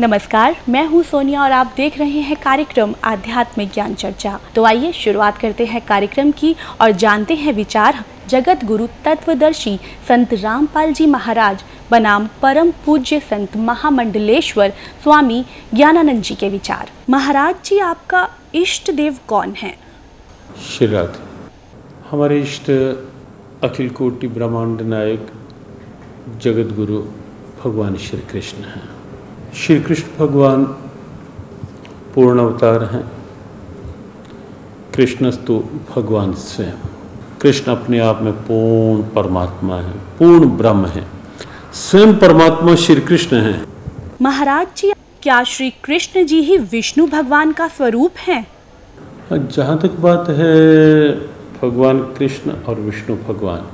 नमस्कार, मैं हूँ सोनिया और आप देख रहे हैं कार्यक्रम आध्यात्मिक ज्ञान चर्चा। तो आइए शुरुआत करते हैं कार्यक्रम की और जानते हैं विचार जगत गुरु तत्वदर्शी संत रामपाल जी महाराज, बनाम परम पूज्य संत महामंडलेश्वर स्वामी ज्ञानानंद जी के विचार। महाराज जी, आपका इष्ट देव कौन है? श्री हमारे इष्ट अखिल कोटि ब्रह्मांड नायक जगत गुरु भगवान श्री कृष्ण हैं। श्री कृष्ण भगवान पूर्ण अवतार हैं। कृष्णस्तु भगवान स्वयं। कृष्ण अपने आप में पूर्ण परमात्मा है पूर्ण ब्रह्म है। स्वयं परमात्मा श्री कृष्ण है। महाराज जी क्या श्री कृष्ण जी ही विष्णु भगवान का स्वरूप हैं जहाँ तक बात है भगवान कृष्ण और विष्णु भगवान।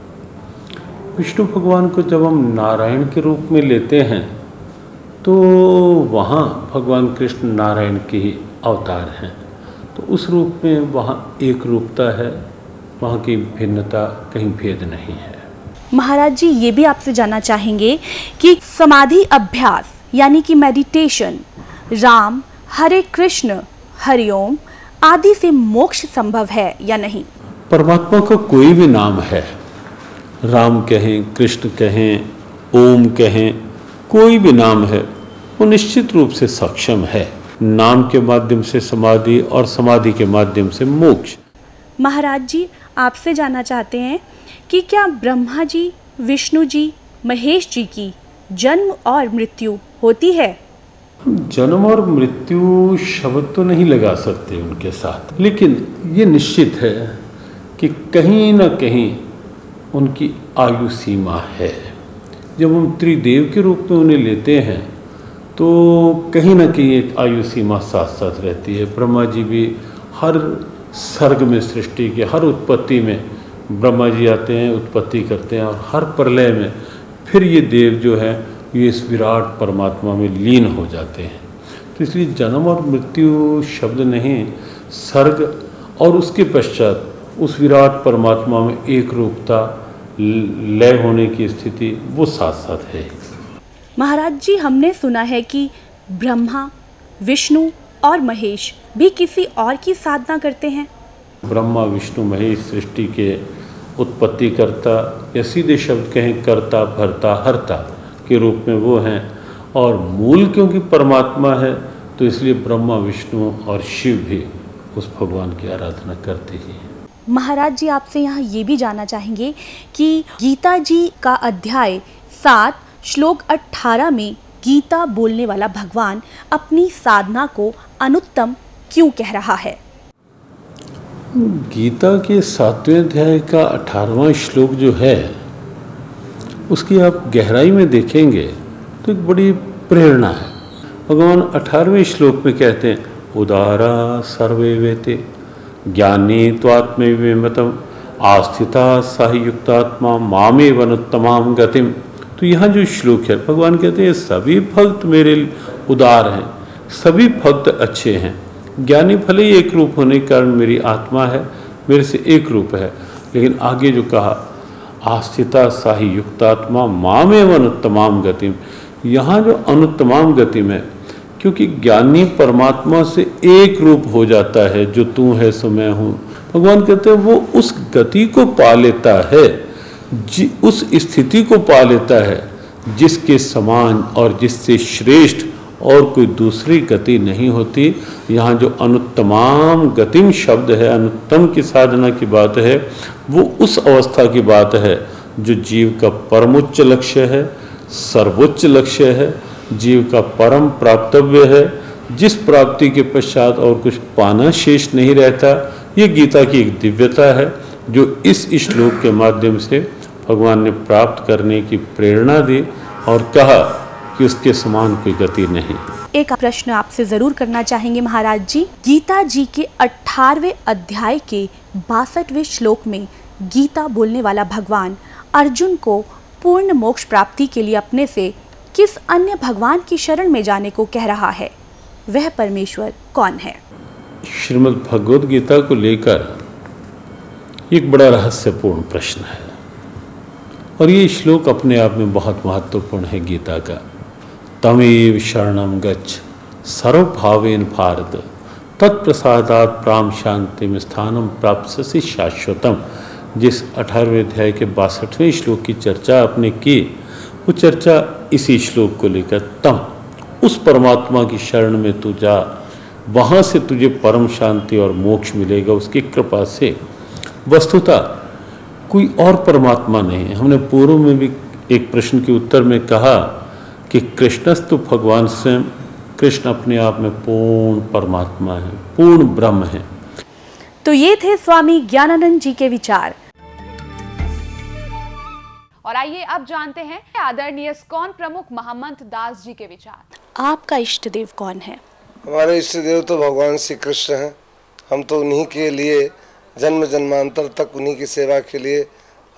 विष्णु भगवान को जब हम नारायण के रूप में लेते हैं तो वहाँ भगवान कृष्ण नारायण के ही अवतार हैं। तो उस रूप में वहाँ एक रूपता है वहाँ की भिन्नता कहीं भेद नहीं है। महाराज जी ये भी आपसे जानना चाहेंगे कि समाधि अभ्यास यानी कि मेडिटेशन राम हरे कृष्ण हरिओम आदि से मोक्ष संभव है या नहीं? परमात्मा का को कोई भी नाम है राम कहें कृष्ण कहें ओम कहें कोई भी नाम है वो निश्चित रूप से सक्षम है। नाम के माध्यम से समाधि और समाधि के माध्यम से मोक्ष। महाराज जी आपसे जानना चाहते हैं कि क्या ब्रह्मा जी विष्णु जी महेश जी की जन्म और मृत्यु होती है? जन्म और मृत्यु शब्द तो नहीं लगा सकते उनके साथ लेकिन ये निश्चित है कि कहीं ना कहीं उनकी आयु सीमा है। जब हम त्रिदेव के रूप में उन्हें लेते हैं तो कहीं ना कहीं एक आयु सीमा साथ साथ रहती है। ब्रह्मा जी भी हर सर्ग में सृष्टि के, हर उत्पत्ति में ब्रह्मा जी आते हैं, उत्पत्ति करते हैं और हर प्रलय में फिर ये देव जो है, ये इस विराट परमात्मा में लीन हो जाते हैं। तो इसलिए जन्म और मृत्यु शब्द नहीं, सर्ग और उसके पश्चात उस विराट परमात्मा में एक रूपता लय होने की स्थिति वो साथ साथ है। महाराज जी हमने सुना है कि ब्रह्मा विष्णु और महेश भी किसी और की साधना करते हैं। ब्रह्मा विष्णु महेश सृष्टि के उत्पत्ति करता या सीधे शब्द कहें करता भरता हरता के रूप में वो हैं। और मूल क्योंकि परमात्मा है तो इसलिए ब्रह्मा विष्णु और शिव भी उस भगवान की आराधना करते ही हैं। महाराज जी आपसे यहाँ ये भी जानना चाहेंगे कि गीता जी का अध्याय सात श्लोक अट्ठारह में गीता बोलने वाला भगवान अपनी साधना को अनुत्तम क्यों कह रहा है? गीता के सातवें अध्याय का अठारहवा श्लोक जो है, उसकी आप गहराई में देखेंगे तो एक बड़ी प्रेरणा है। भगवान अठारहवें श्लोक में कहते हैं, उदारा सर्वे वेते, ज्ञानी त्वात्मतम आस्थिता सहयुक्तात्मा मामे वनुत्तमाम गतिम। तो यहाँ जो श्लोक है, भगवान कहते हैं, सभी भक्त मेरे उदार हैं, सभी भक्त अच्छे हैं। ज्ञानी भले ही एक रूप होने के कारण मेरी आत्मा है, मेरे से एक रूप है। लेकिन आगे जो कहा, आस्थिता साही युक्तात्मा मामे अनुत्तमाम गतिम। यहाँ जो अनुत्तमाम गतिम है, क्योंकि ज्ञानी परमात्मा से एक रूप हो जाता है, जो तू है सो मैं हूँ। भगवान कहते हैं, वो उस गति को पा लेता है। उस स्थिति को पा लेता है जिसके समान और जिससे श्रेष्ठ और कोई दूसरी गति नहीं होती। यहाँ जो अनुत्तमाम गतिम शब्द है, अनुत्तम की साधना की बात है, वो उस अवस्था की बात है जो जीव का परमोच्च लक्ष्य है, सर्वोच्च लक्ष्य है, जीव का परम प्राप्तव्य है। जिस प्राप्ति के पश्चात और कुछ पाना शेष नहीं रहता, ये गीता की एक दिव्यता है। जो इस श्लोक के माध्यम से भगवान ने प्राप्त करने की प्रेरणा दी और कहा कि उसके समान कोई गति नहीं। एक प्रश्न आपसे ज़रूर करना चाहेंगे महाराज जी। गीता जी के अठारवे अध्याय के बासठवें श्लोक में गीता बोलने वाला भगवान अर्जुन को पूर्ण मोक्ष प्राप्ति के लिए अपने से किस अन्य भगवान की शरण में जाने को कह रहा है? वह परमेश्वर कौन है? श्रीमद् भगवद गीता को लेकर एक बड़ा रहस्यपूर्ण प्रश्न है। और ये श्लोक अपने आप में बहुत महत्वपूर्ण है गीता का। तमेव शरणम गच्छ, सर्वभावेन भारत, तत्प्रसादात प्राम शांति में स्थानम प्राप्त से शाश्वतम। जिस अठारहवें अध्याय के बासठवें श्लोक की चर्चा आपने की, वो चर्चा इसी श्लोक को लेकर तम। उस परमात्मा की शरण में तू जा, वहाँ से तुझे परम शांति और मोक्ष मिलेगा, उसकी कृपा से। वस्तुतः कोई और परमात्मा नहीं है। हमने पूर्व में भी एक प्रश्न के उत्तर में कहा कि कृष्णस्तु भगवान स्वयं कृष्ण अपने आप में पूर्ण परमात्मा है पूर्ण ब्रह्म है। तो ये थे स्वामी ज्ञानानंद जी के विचार। और आइए अब जानते हैं आदरणीय स्कॉन प्रमुख महामंत दास जी के विचार। आपका इष्ट देव कौन है? हमारे इष्ट देव तो भगवान श्री कृष्ण हैं। हम तो उन्हीं के लिए जन्म जन्मांतर तक उन्हीं की सेवा के लिए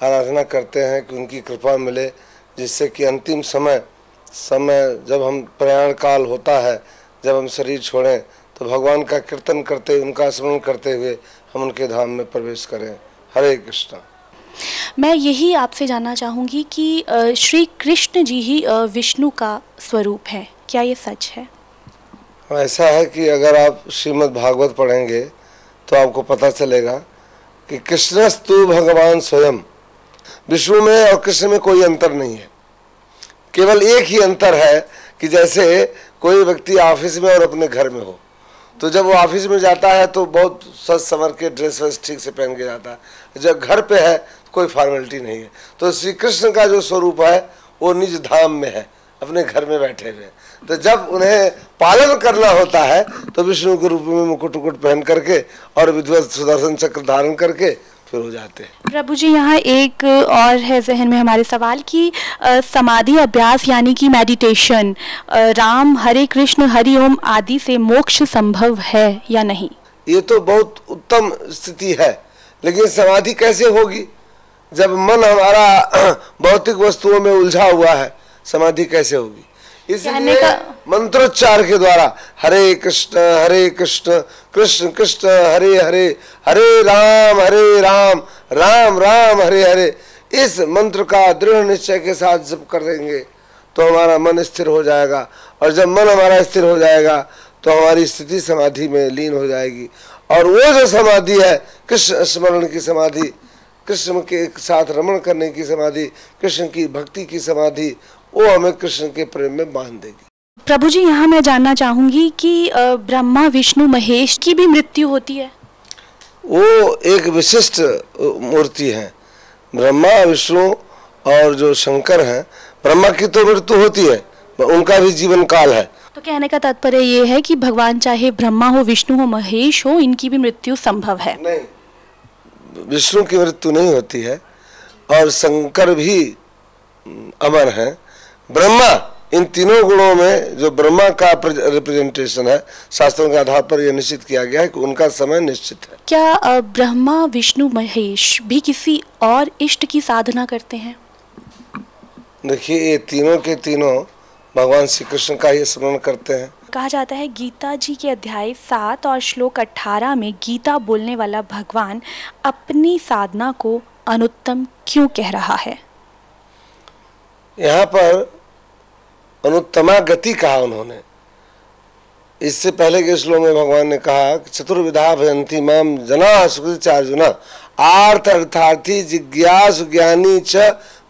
आराधना करते हैं कि उनकी कृपा मिले जिससे कि अंतिम समय समय जब हम प्रयाण काल होता है जब हम शरीर छोड़ें तो भगवान का कीर्तन करते उनका स्मरण करते हुए हम उनके धाम में प्रवेश करें। हरे कृष्ण। मैं यही आपसे जानना चाहूँगी कि श्री कृष्ण जी ही विष्णु का स्वरूप है। क्या ये सच है? ऐसा है कि अगर आप श्रीमद् भागवत पढ़ेंगे तो आपको पता चलेगा कि कृष्णस्तु भगवान स्वयं। विष्णु में और कृष्ण में कोई अंतर नहीं है। केवल एक ही अंतर है कि जैसे कोई व्यक्ति ऑफ़िस में और अपने घर में हो तो जब वो ऑफ़िस में जाता है तो बहुत सच संवर के ड्रेस वेस ठीक से पहन के जाता है। जब घर पे है तो कोई फॉर्मेलिटी नहीं है। तो श्री कृष्ण का जो स्वरूप है, वो निज धाम में है, अपने घर में बैठे हुए। तो जब उन्हें पालन करना होता है तो विष्णु के रूप में मुकुट उकुट पहन करके और विध्वत सुदर्शन चक्र धारण करके फिर हो जाते हैं। प्रभु जी यहाँ एक और है जहन में हमारे सवाल की समाधि अभ्यास यानी कि मेडिटेशन राम हरे कृष्ण हरि ओम आदि से मोक्ष संभव है या नहीं? ये तो बहुत उत्तम स्थिति है लेकिन समाधि कैसे होगी? जब मन हमारा भौतिक वस्तुओं में उलझा हुआ है समाधि कैसे होगी? इसलिए मंत्रोच्चार के द्वारा हरे कृष्ण हरे कृष्ण कृष्ण कृष्ण हरे हरे हरे राम हरे राम राम राम हरे हरे इस मंत्र का दृढ़ निश्चय के साथ जप कर देंगे तो हमारा मन स्थिर हो जाएगा और जब मन हमारा स्थिर हो जाएगा तो हमारी स्थिति समाधि में लीन हो जाएगी। और वो जो समाधि है कृष्ण स्मरण की समाधि कृष्ण के साथ रमण करने की समाधि कृष्ण की भक्ति की समाधि वो हमें कृष्ण के प्रेम में बाँध देगी। प्रभु जी यहाँ मैं जानना चाहूँगी कि ब्रह्मा विष्णु महेश की भी मृत्यु होती है। वो एक विशिष्ट मूर्ति है। ब्रह्मा विष्णु और जो शंकर हैं ब्रह्मा की तो मृत्यु होती है उनका भी जीवन काल है। तो कहने का तात्पर्य ये है कि भगवान चाहे ब्रह्मा हो विष्णु हो महेश हो इनकी भी मृत्यु संभव है। नहीं विष्णु की मृत्यु नहीं होती है और शंकर भी अमर है। ब्रह्मा इन तीनों गुणों में जो ब्रह्मा का रिप्रेजेंटेशन है शास्त्रों के आधार पर यह निश्चित किया गया है कि उनका समय निश्चित है। क्या ब्रह्मा विष्णु महेश भी किसी और इष्ट की साधना करते हैं? देखिए ये तीनों के तीनों भगवान श्री कृष्ण का ही स्मरण करते हैं। कहा जाता है गीता जी के अध्याय सात और श्लोक अठारह में गीता बोलने वाला भगवान अपनी साधना को अनुत्तम क्यों कह रहा है? यहाँ पर अनुत्तमा गति कहा उन्होंने। इससे पहले के श्लोक में भगवान ने कहा चतुर्विधा भयंती माम जना सुकृचार्जुना आर्थ अर्थार्थी जिज्ञास ज्ञानी च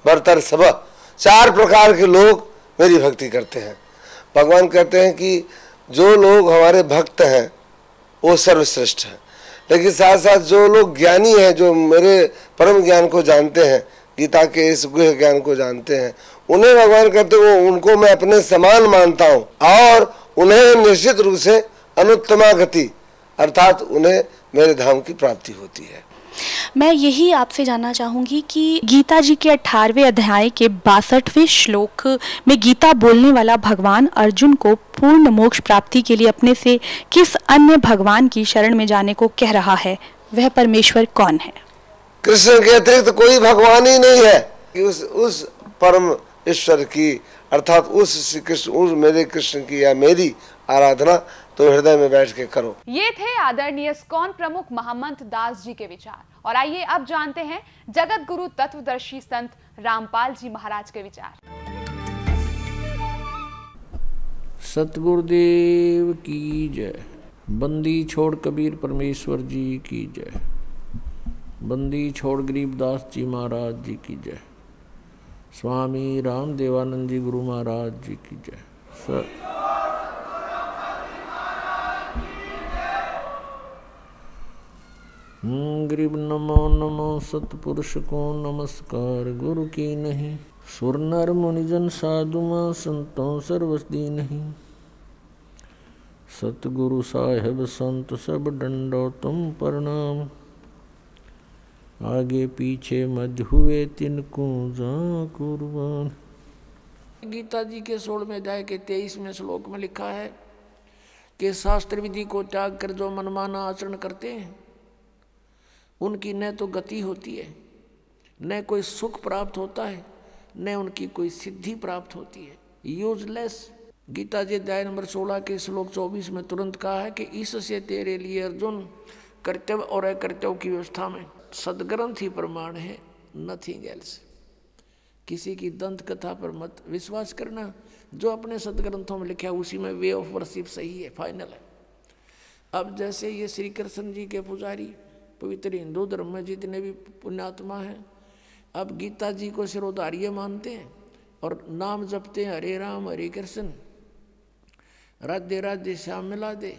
भरतर सब। चार प्रकार के लोग मेरी भक्ति करते हैं। भगवान कहते हैं कि जो लोग हमारे भक्त हैं, वो सर्वश्रेष्ठ हैं। लेकिन साथ साथ जो लोग ज्ञानी हैं, जो मेरे परम ज्ञान को जानते हैं गीता के इस गुह ज्ञान को जानते हैं। उन्हें भगवान कहते वो उनको मैं अपने समान मानता हूँ और उन्हें निश्चित रूप से अनुत्तमा गति, अर्थात उन्हें मेरे धाम की प्राप्ति होती है। मैं यही आपसे जानना चाहूँगी कि गीता जी के अठारहवें अध्याय के बासठवें श्लोक में गीता बोलने वाला भगवान अर्जुन को पूर्ण मोक्ष प्राप्ति के लिए अपने से किस अन्य भगवान की शरण में जाने को कह रहा है? वह परमेश्वर कौन है? कृष्ण के अतिरिक्त तो कोई भगवान ही नहीं है कि उस उस परम ईश्वर की अर्थात उस श्री कृष्ण उस मेरे कृष्ण की या मेरी आराधना तो हृदय में बैठ के करो। ये थे आदरणीय स्कॉन प्रमुख महामंत दास जी के विचार। और आइए अब जानते हैं जगत गुरु तत्वदर्शी संत रामपाल जी महाराज के विचार। सतगुरुदेव की जय। बंदी छोड़ कबीर परमेश्वर जी की जय। बंदी छोड़ गरीबदास जी महाराज जी की जय। स्वामी राम देवानंद जी गुरु महाराज जी की जय। सर। गरीब नमो नमो सतपुरुष को नमस्कार। गुरु की नहीं, सुर नर मुनिजन साधुमा संतों सर्वस्दी नहीं। सतगुरु साहेब संत सब डंडो तुम प्रणाम आगे पीछे मध्य हुए तिनको जा कुर्बान। गीता जी के सोलहवें अध्याय के तेईसवें श्लोक में लिखा है कि शास्त्र विधि को त्याग कर जो मनमाना आचरण करते हैं, उनकी न तो गति होती है, न कोई सुख प्राप्त होता है, न उनकी कोई सिद्धि प्राप्त होती है। यूजलेस गीता जी अध्याय नंबर 16 के श्लोक 24 में तुरंत कहा है कि इससे तेरे लिए अर्जुन कर्तव्य और अकर्तव्य की व्यवस्था में सदग्रंथ ही प्रमाण है नथिंग एल्स किसी की दंत कथा पर मत विश्वास करना। जो अपने सदग्रंथों में लिखा है, उसी में वे ऑफ़ वर्शिप सही है फाइनल है। अब जैसे ये श्री कृष्ण जी के पुजारी, पवित्र हिंदू धर्म में जितने भी पुण्यात्मा हैं, अब गीता जी को सिरोधार्य मानते हैं और नाम जपते हैं, हरे राम, हरे कृष्ण, राधे राधे, श्याम मिला दे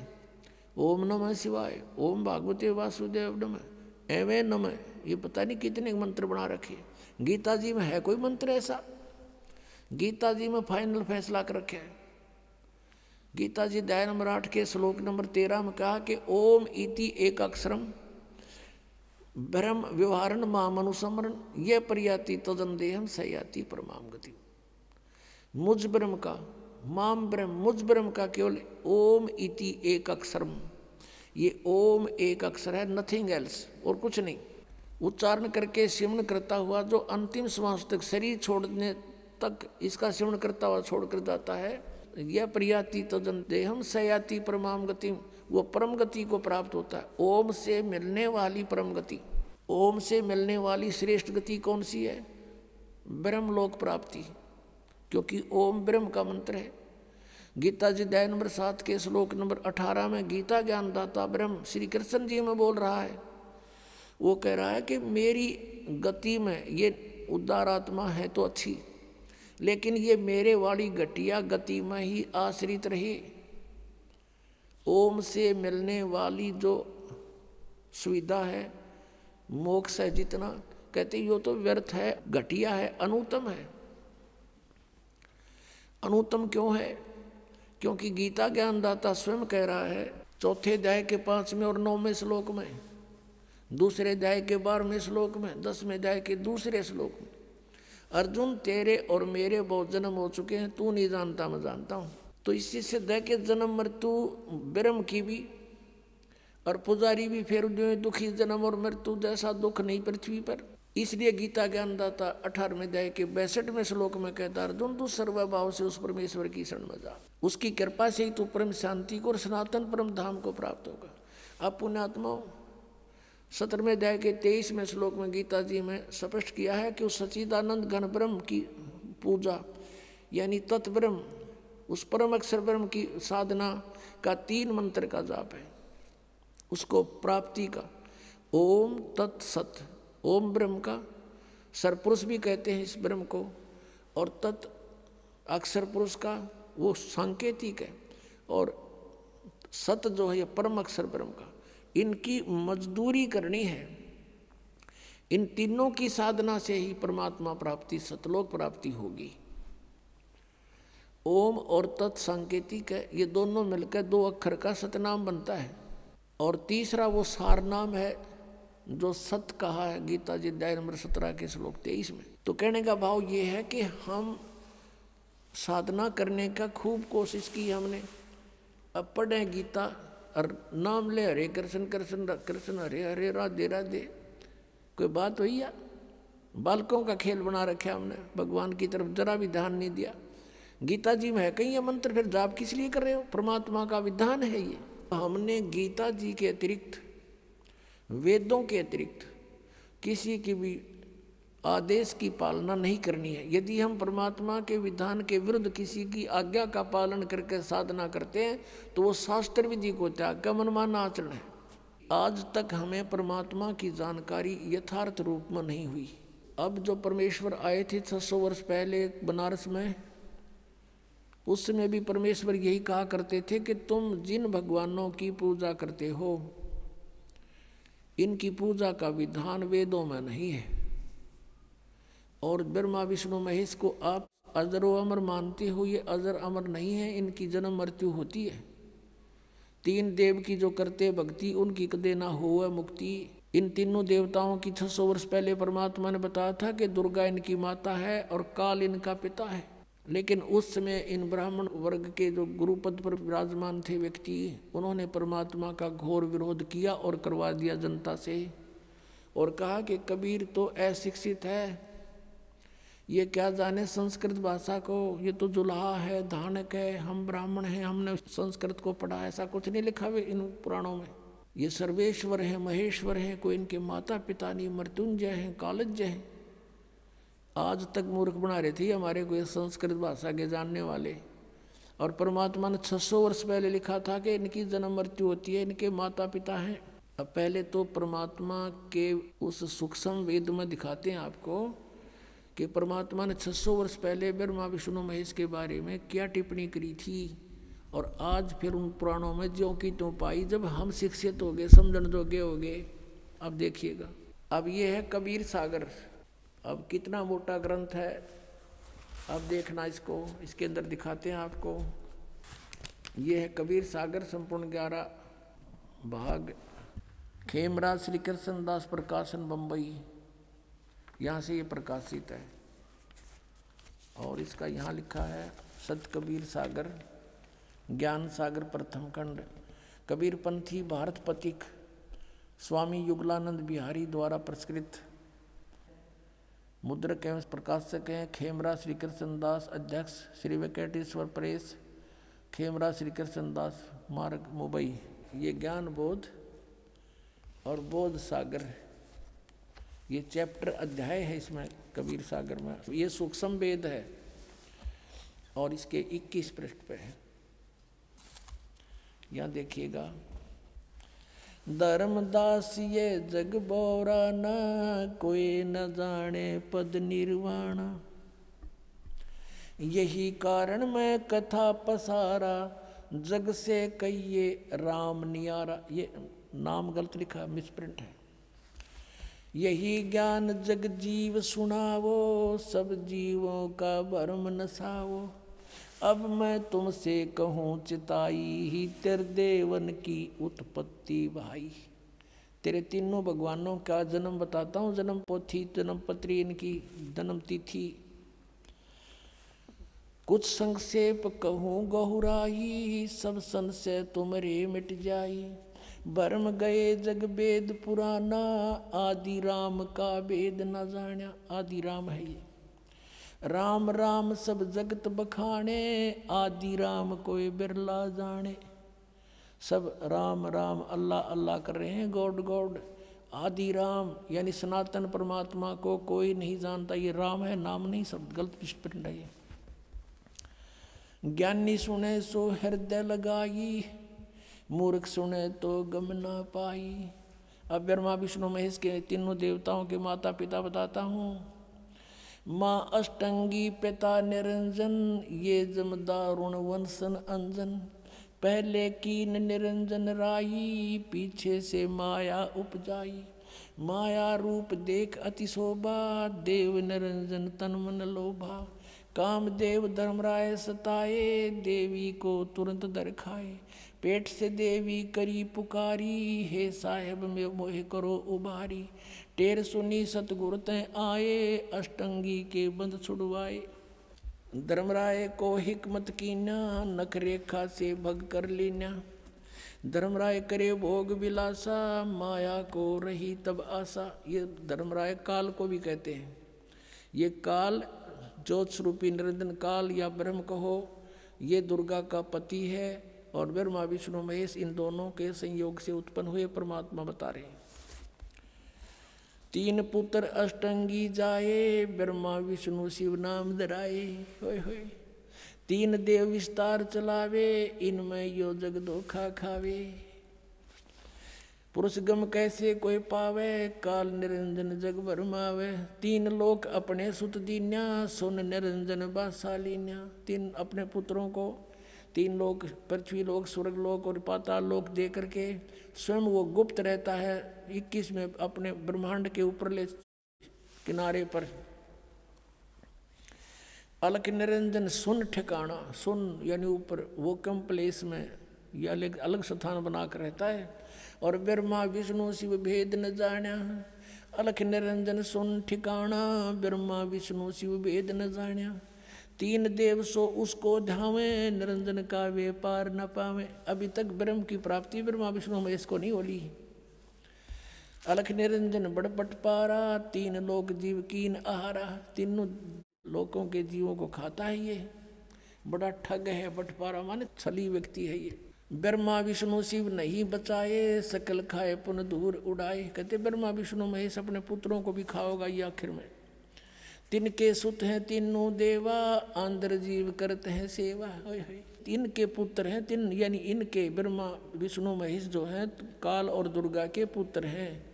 ओम नमः शिवाय, ओम भागवते वासुदेव नमः। एवे नम ये पता नहीं कितने मंत्र बना रखे गीता जी में है कोई मंत्र ऐसा? गीता जी में फाइनल फैसला कर रखे है। गीता जी दया नंबर आठ के श्लोक नंबर तेरह में कहा कि, ओम इति एक अक्षरम ब्रह्म व्यवहारण माम अनुसमरण ये प्रयाति तदन देहम सयाति परमाम गति मुझ ब्रह्म का, माम ब्रह्म, मुझ ब्रह्म का केवल ओम इति एक अक्षरम ये ओम एक अक्षर है नथिंग एल्स और कुछ नहीं। उच्चारण करके सिमन करता हुआ जो अंतिम श्वास तक शरीर छोड़ने तक इसका सिमन करता हुआ छोड़ कर जाता है, यह प्रियाति तदन देहम सयाति परमाम गति, वो परम गति को प्राप्त होता है। ओम से मिलने वाली परम गति, ओम से मिलने वाली श्रेष्ठ गति कौन सी है? ब्रह्म लोक प्राप्ति, क्योंकि ओम ब्रह्म का मंत्र है। गीता जी अध्याय नंबर सात के श्लोक नंबर अठारह में गीता ज्ञान दाता ब्रह्म श्री कृष्ण जी में बोल रहा है। वो कह रहा है कि मेरी गति में ये उदार आत्मा है तो अच्छी, लेकिन ये मेरे वाली घटिया गति में ही आश्रित रही। ओम से मिलने वाली जो सुविधा है, मोक्ष है जितना, कहते यो तो व्यर्थ है घटिया है, अनुतम है। अनुतम क्यों है? क्योंकि गीता ज्ञानदाता स्वयं कह रहा है, चौथे अध्याय के पाँचवें और नौवें श्लोक में, दूसरे अध्याय के बारहवें श्लोक में, दसवें अध्याय के दूसरे श्लोक में, अर्जुन तेरे और मेरे बहुत जन्म हो चुके हैं, तू नहीं जानता, मैं जानता हूँ। तो इसी से दह के जन्म मृत्यु, ब्रह्म की भी, और पुजारी भी फिर जो दुखी जन्म और मृत्यु जैसा दुख नहीं पृथ्वी पर। इसलिए गीता ज्ञानदाता अठारहवें अध्याय के बैसठवें श्लोक में कहता अर्जुन, तू सर्वभाव से उस परमेश्वर की शरण में जा। उसकी कृपा से ही तू परम शांति को और सनातन परम धाम को प्राप्त होगा। अब पुण्यात्माओं, सत्रहवें अध्याय के तेईसवें श्लोक में गीता जी में स्पष्ट किया है कि उस सचिदानंद घन ब्रह्म की पूजा, यानी तत्ब्रह्म, उस परम अक्षर ब्रह्म की साधना का तीन मंत्र का जाप है। उसको प्राप्ति का, ओम तत् तत्सत ओम ब्रह्म का सरपुरुष भी कहते हैं इस ब्रह्म को, और तत् अक्षर पुरुष का वो सांकेतिक है। और सत जो है परम अक्षर ब्रह्म का, इनकी मजदूरी करनी है। इन तीनों की साधना से ही परमात्मा प्राप्ति, सतलोक प्राप्ति होगी। ओम और तत् सांकेतिक है, ये दोनों मिलकर दो अक्षर का सतनाम बनता है। और तीसरा वो सार नाम है, जो सत कहा है, गीता जी अध्याय नंबर सत्रह के श्लोक तेईस में। तो कहने का भाव ये है कि हम साधना करने का खूब कोशिश की हमने। अब पढ़े गीता और नाम ले हरे कृष्ण कृष्ण कृष्ण, हरे हरे, राधे राधे। कोई बात हुई या बालकों का खेल बना रखे हमने, भगवान की तरफ़ जरा भी ध्यान नहीं दिया। गीता जी में है कहीं ये मंत्र, फिर जाप किस लिए कर रहे हो? परमात्मा का विधान है ये। हमने गीता जी के अतिरिक्त, वेदों के अतिरिक्त, किसी की भी आदेश की पालना नहीं करनी है। यदि हम परमात्मा के विधान के विरुद्ध किसी की आज्ञा का पालन करके साधना करते हैं तो वो शास्त्र विधि को त्याग का मनमान आचरण है। आज तक हमें परमात्मा की जानकारी यथार्थ रूप में नहीं हुई। अब जो परमेश्वर आए थे 600 वर्ष पहले बनारस में उस समय भी परमेश्वर यही कहा करते थे कि तुम जिन भगवानों की पूजा करते हो, इनकी पूजा का विधान वेदों में नहीं है। और ब्रह्मा, विष्णु, महेश को आप अजर व अमर मानते हो, ये अजर अमर नहीं है, इनकी जन्म मृत्यु होती है। तीन देव की जो करते भक्ति, उनकी कदे ना हो मुक्ति। इन तीनों देवताओं की 600 वर्ष पहले परमात्मा ने बताया था कि दुर्गा इनकी माता है और काल इनका पिता है। लेकिन उस समय इन ब्राह्मण वर्ग के जो गुरुपद पर विराजमान थे व्यक्ति, उन्होंने परमात्मा का घोर विरोध किया और करवा दिया जनता से। और कहा कि कबीर तो अशिक्षित है ये क्या जाने संस्कृत भाषा को? ये तो जुल्हा है, धानक है, हम ब्राह्मण हैं, हमने संस्कृत को पढ़ा, ऐसा कुछ नहीं लिखा हुए इन पुराणों में। ये सर्वेश्वर हैं, महेश्वर हैं, कोई इनके माता पिता नहीं, मृत्युंजय हैं, कालज्य हैं। आज तक मूर्ख बना रहे थे हमारे कोई संस्कृत भाषा के जानने वाले। और परमात्मा ने 600 वर्ष पहले लिखा था कि इनकी जन्म मृत्यु होती है, इनके माता पिता हैं। अब पहले तो परमात्मा के उस सूक्ष्म वेद में दिखाते हैं आपको। कि परमात्मा ने 600 वर्ष पहले ब्रह्मा, विष्णु, महेश के बारे में क्या टिप्पणी करी थी? और आज फिर उन पुराणों में ज्यों की त्यों पाई, जब हम शिक्षित हो गए समझण जोगे हो गए। अब देखिएगा। अब ये है कबीर सागर। अब कितना मोटा ग्रंथ है। अब देखना इसको। इसके अंदर दिखाते हैं आपको। ये है कबीर सागर, संपूर्ण ग्यारह भाग। खेमराज श्री कृष्ण दास प्रकाशन बम्बई यहाँ से ये प्रकाशित है। और इसका यहाँ लिखा है सत कबीर सागर, ज्ञान सागर प्रथम खंड कबीरपंथी भारत पथिक, स्वामी युगलानंद बिहारी द्वारा प्रस्कृत। मुद्रक एवं प्रकाशक हैं खेमरा श्री कृष्ण दास अध्यक्ष, श्री वेंकटेश्वर प्रेस, खेमरा श्री कृष्ण दास मार्ग मुंबई। ये ज्ञान बोध और बोध सागर। ये चैप्टर अध्याय है इसमें, कबीर सागर में। ये सूक्ष्म वेद है और इसके 21 पृष्ठ पे है। यहाँ देखिएगा धर्मदास ये जग बोरा न, कोई न जाने पद निर्वाण। यही कारण मैं कथा पसारा, जग से कहिए राम नियारा। ये नाम गलत लिखा मिसप्रिंट है। यही ज्ञान जग जीव सुनावो, सब जीवों का भरम नसावो। अब मैं तुमसे कहूँ, चिताई ही तेरे देवन की उत्पत्ति भाई। तेरे तीनों भगवानों का जन्म बताता हूँ, जन्म पोथी, जन्म पत्री, इनकी जन्म तिथि। कुछ संक्षेप कहूँ, गहुराई, सब संशय तुमरे मिट जाई। बर्म गए जग वेद पुराना। आदि राम का वेद न जाना आदि राम है ये। राम राम सब जगत बखाने आदि राम कोई बिरला जाने सब राम राम अल्लाह अल्लाह कर रहे हैं गॉड गॉड। आदि राम यानी सनातन परमात्मा को कोई नहीं जानता। ये राम है, नाम नहीं, सब गलत पिंड है ज्ञानी सुने सो हृदय लगाई। मूर्ख सुने तो गम ना पाई। अब ब्रह्मा विष्णु महेश के तीनों देवताओं के माता पिता बताता हूँ। माँ अष्टंगी पिता निरंजन, ये जमदारुण वंशन अंजन। पहले कीन निरंजन राई पीछे से माया उपजाई। माया रूप देख अति शोभा, देव निरंजन तन मन लोभा। काम देव धर्मराय सताए, देवी को तुरंत दर खाए पेट से देवी करी पुकारी, हे साहेब में मोह करो उबारी। टेर सुनी सतगुरु तय आए, अष्टंगी के बंद छुड़वाए। धर्मराय को हिकमत कीना, नख रेखा से भग कर लीना। धर्मराय करे भोग विलासा, माया को रही तब आशा। ये धर्मराय काल को भी कहते हैं। ये काल ज्योत स्वरूपी निरंजन काल या ब्रह्म कहो, ये दुर्गा का पति है। और ब्रह्मा विष्णु महेश इन दोनों के संयोग से उत्पन्न हुए परमात्मा बता रहे तीन पुत्र अष्टंगी जाए ब्रह्मा विष्णु शिव नाम धराए। तीन देव विस्तार चलावे, इनमें यो जग धोखा खावे। पुरुष गम कैसे कोई पावे, काल निरंजन जग भरमावे तीन लोक अपने सुत दीन्या, सुन निरंजन बासालीन्या तीन अपने पुत्रों को तीन लोक पृथ्वी लोक स्वर्ग लोक और पाताल लोक दे करके स्वयं वो गुप्त रहता है, इक्कीस में अपने ब्रह्मांड के ऊपर ले किनारे पर। अलग निरंजन, सुन ठिकाना, सुन यानी ऊपर, वो कम प्लेस में या अलग अलग स्थान बनाकर रहता है। और ब्रह्मा, विष्णु, शिव भेद न जाना अलख निरंजन, सुन ठिकाना, ब्रह्मा, विष्णु, शिव भेद न जाना। तीन देव सो उसको धावे निरंजन का वे पार न पावे। अभी तक ब्रह्म की प्राप्ति ब्रह्मा विष्णु में इसको नहीं होली। अलख निरंजन बड़पट पारा, तीन लोक जीव कीन आहारा। तीनों लोकों के जीवों को खाता है ये। बड़ा ठग है बटपारा माने छली व्यक्ति है ये। ब्रह्मा विष्णु शिव नहीं बचाए, सकल खाए पुन दूर उड़ाए। कहते ब्रह्मा विष्णु महेश अपने पुत्रों को भी खाओगा ये आखिर में। तिनके सुत हैं, तीनों देवा, आंध्र जीव करते हैं सेवा। इनके पुत्र हैं, तीन, यानी इनके, ब्रह्मा, विष्णु, महेश जो हैं, काल और दुर्गा के पुत्र हैं।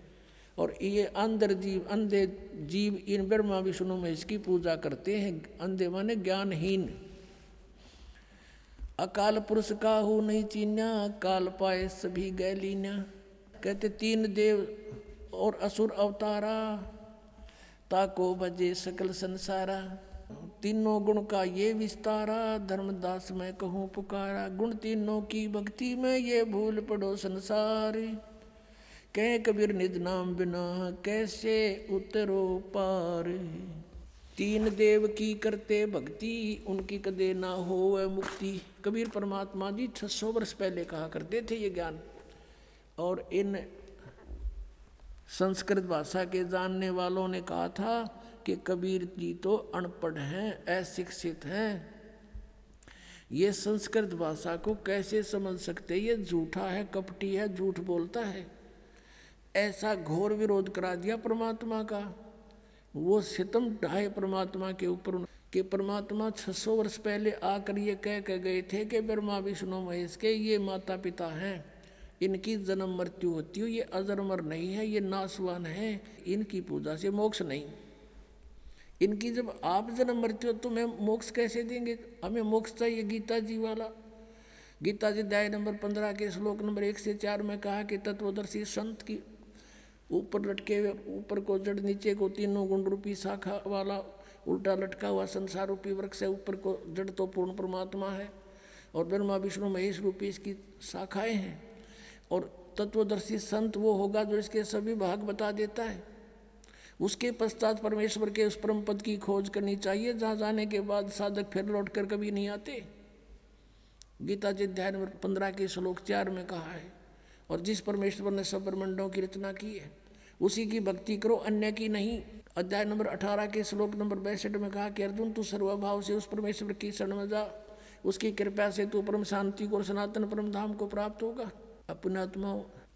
और ये अंदर जीव, अंधे जीव, इन ब्रह्मा, विष्णु, महेश की पूजा करते हैं। अंधे माने ज्ञानहीन। अकाल पुरुष का हो नहीं चीन्या, काल पाए सभी गैलीन्या। कहते तीन देव और असुर अवतारा। ताको भजे सकल संसारा तीनों गुण का ये विस्तारा धर्मदास मैं कहूँ पुकारा गुण तीनों की भक्ति में ये भूल पड़ो संसार कह कबीर निज नाम बिना कैसे उतरो पार तीन देव की करते भक्ति उनकी कदे ना हो मुक्ति कबीर परमात्मा जी छह सौ वर्ष पहले कहा करते थे ये ज्ञान और इन संस्कृत भाषा के जानने वालों ने कहा था कि कबीर जी तो अनपढ़ हैं, अशिक्षित हैं। ये संस्कृत भाषा को कैसे समझ सकते? ये झूठा है, कपटी है, झूठ बोलता है। ऐसा घोर विरोध करा दिया परमात्मा का। वो सितम ढाए परमात्मा के ऊपर कि परमात्मा 600 वर्ष पहले आकर ये कह के गए थे कि ब्रह्मा, विष्णु, महेश के ये माता पिता हैं। इनकी जन्म मृत्यु होती हो, ये अजरमर नहीं है, ये नासवान है, इनकी पूजा से मोक्ष नहीं। इनकी जब आप जन्म मृत्यु हो तो मैं मोक्ष कैसे देंगे? हमें मोक्ष चाहिए गीता जी वाला। गीता जी अध्याय नंबर पंद्रह के श्लोक नंबर एक से चार में कहा कि तत्वदर्शी संत की ऊपर लटके हुए, ऊपर को जड़, नीचे को तीनों गुण रूपी शाखा वाला, उल्टा लटका हुआ संसार रूपी वृक्ष है, ऊपर को जड़ तो पूर्ण परमात्मा है, और ब्रह्मा, विष्णु, महेश रूपी इसकी शाखाएँ हैं। और तत्वदर्शी संत वो होगा जो इसके सभी भाग बता देता है। उसके पश्चात परमेश्वर के उस परम पद की खोज करनी चाहिए, जहाँ जाने के बाद साधक फिर लौट कर कभी नहीं आते। गीता जी अध्याय नंबर पंद्रह के श्लोक चार में कहा है, और जिस परमेश्वर ने सब ब्रह्मंडों की रचना की है, उसी की भक्ति करो, अन्य की नहीं। अध्याय नंबर अठारह के श्लोक नंबर बैसठ में कहा कि, अर्जुन, तू सर्वभाव से उस परमेश्वर की शरण में जा। उसकी कृपा से तू परम शांति को और सनातन परम धाम को प्राप्त होगा। अपने आत्मा,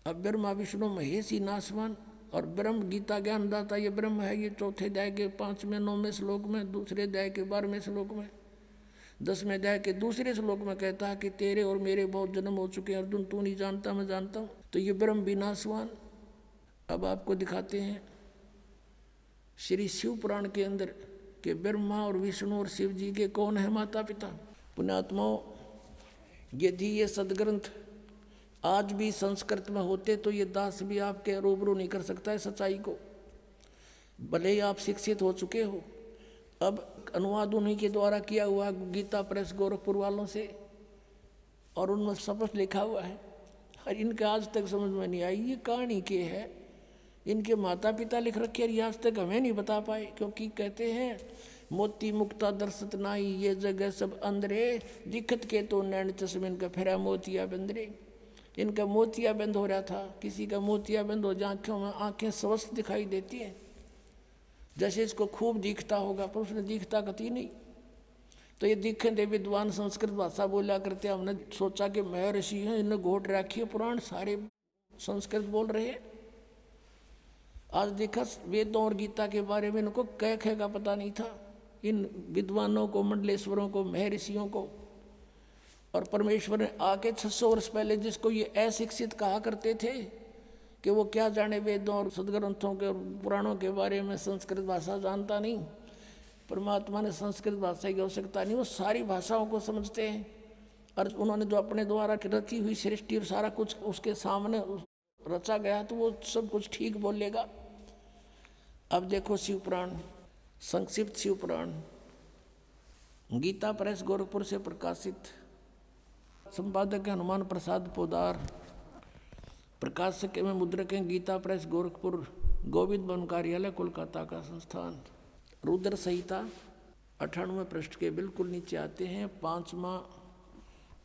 अब ब्रह्मा, विष्णु, महेश नासवान और ब्रह्म, गीता, ज्ञान, दाता, ये ब्रह्म है, ये चौथे अध्याय के पाँचवें, नौवें श्लोक में, दूसरे अध्याय के बारहवें श्लोक में, दसवें अध्याय के दूसरे श्लोक में कहता है कि तेरे और मेरे बहुत जन्म हो चुके हैं, अर्जुन, तू नहीं जानता, मैं जानता हूँ। तो ये ब्रह्म विनाशवान अब आपको दिखाते हैं, श्री शिव पुराण के अंदर के ब्रह्मा और विष्णु और शिव जी के कौन है माता पिता पुण्यात्माओं यदि ये सदग्रंथ। आज भी संस्कृत में होते तो ये दास भी आपके रूबरू नहीं कर सकता है सच्चाई को। भले ही आप शिक्षित हो चुके हो। अब अनुवाद उन्हीं के द्वारा किया हुआ गीता प्रेस गोरखपुर वालों से, और उनमें स्पष्ट लिखा हुआ है और इनके आज तक समझ में नहीं आई, ये कहानी के है। इनके माता पिता लिख रखे और आज तक हमें नहीं बता पाए, क्योंकि कहते हैं, मोती मुक्ता दर्शत नाई, ये जगह सब अंदरे दिखत के तो नैन चश्मे इनका फेरा मोतिया बंदरे। इनका मोतिया बंद हो रहा था, किसी का मोतिया बंद हो जाए आँखों में आँखें स्वस्थ दिखाई देती हैं। जैसे इसको खूब दिखता होगा, पर उसने दिखता कति नहीं। तो ये दिखे दे विद्वान संस्कृत भाषा बोला करते हमने सोचा कि मैं ऋषि हैं, इन्हें घोट रखी है, पुराण सारे संस्कृत बोल रहे हैं। आज देखा, वेदों और गीता के बारे में इनको कह खे का पता नहीं था। इन विद्वानों को, मंडलेश्वरों को महर्षियों को और परमेश्वर ने आके 600 वर्ष पहले जिसको ये अशिक्षित कहा करते थे कि वो क्या जाने वेदों और सदग्रंथों के और पुराणों के बारे में संस्कृत भाषा जानता नहीं, परमात्मा ने संस्कृत भाषा की आवश्यकता नहीं, वो सारी भाषाओं को समझते हैं। और उन्होंने जो अपने द्वारा रची हुई सृष्टि और सारा कुछ उसके सामने रचा गया तो वो सब कुछ ठीक बोलेगा। अब देखो शिवपुराण संक्षिप्त शिवपुराण गीता प्रेस गोरखपुर से प्रकाशित। संपादक हैं हनुमान प्रसाद पोदार। प्रकाशक में मुद्रक हैं गीता प्रेस गोरखपुर, गोविंद वन कार्यालय, कोलकाता का संस्थान। रुद्र संहिता अठानवे पृष्ठ के बिल्कुल नीचे आते हैं। पांचवा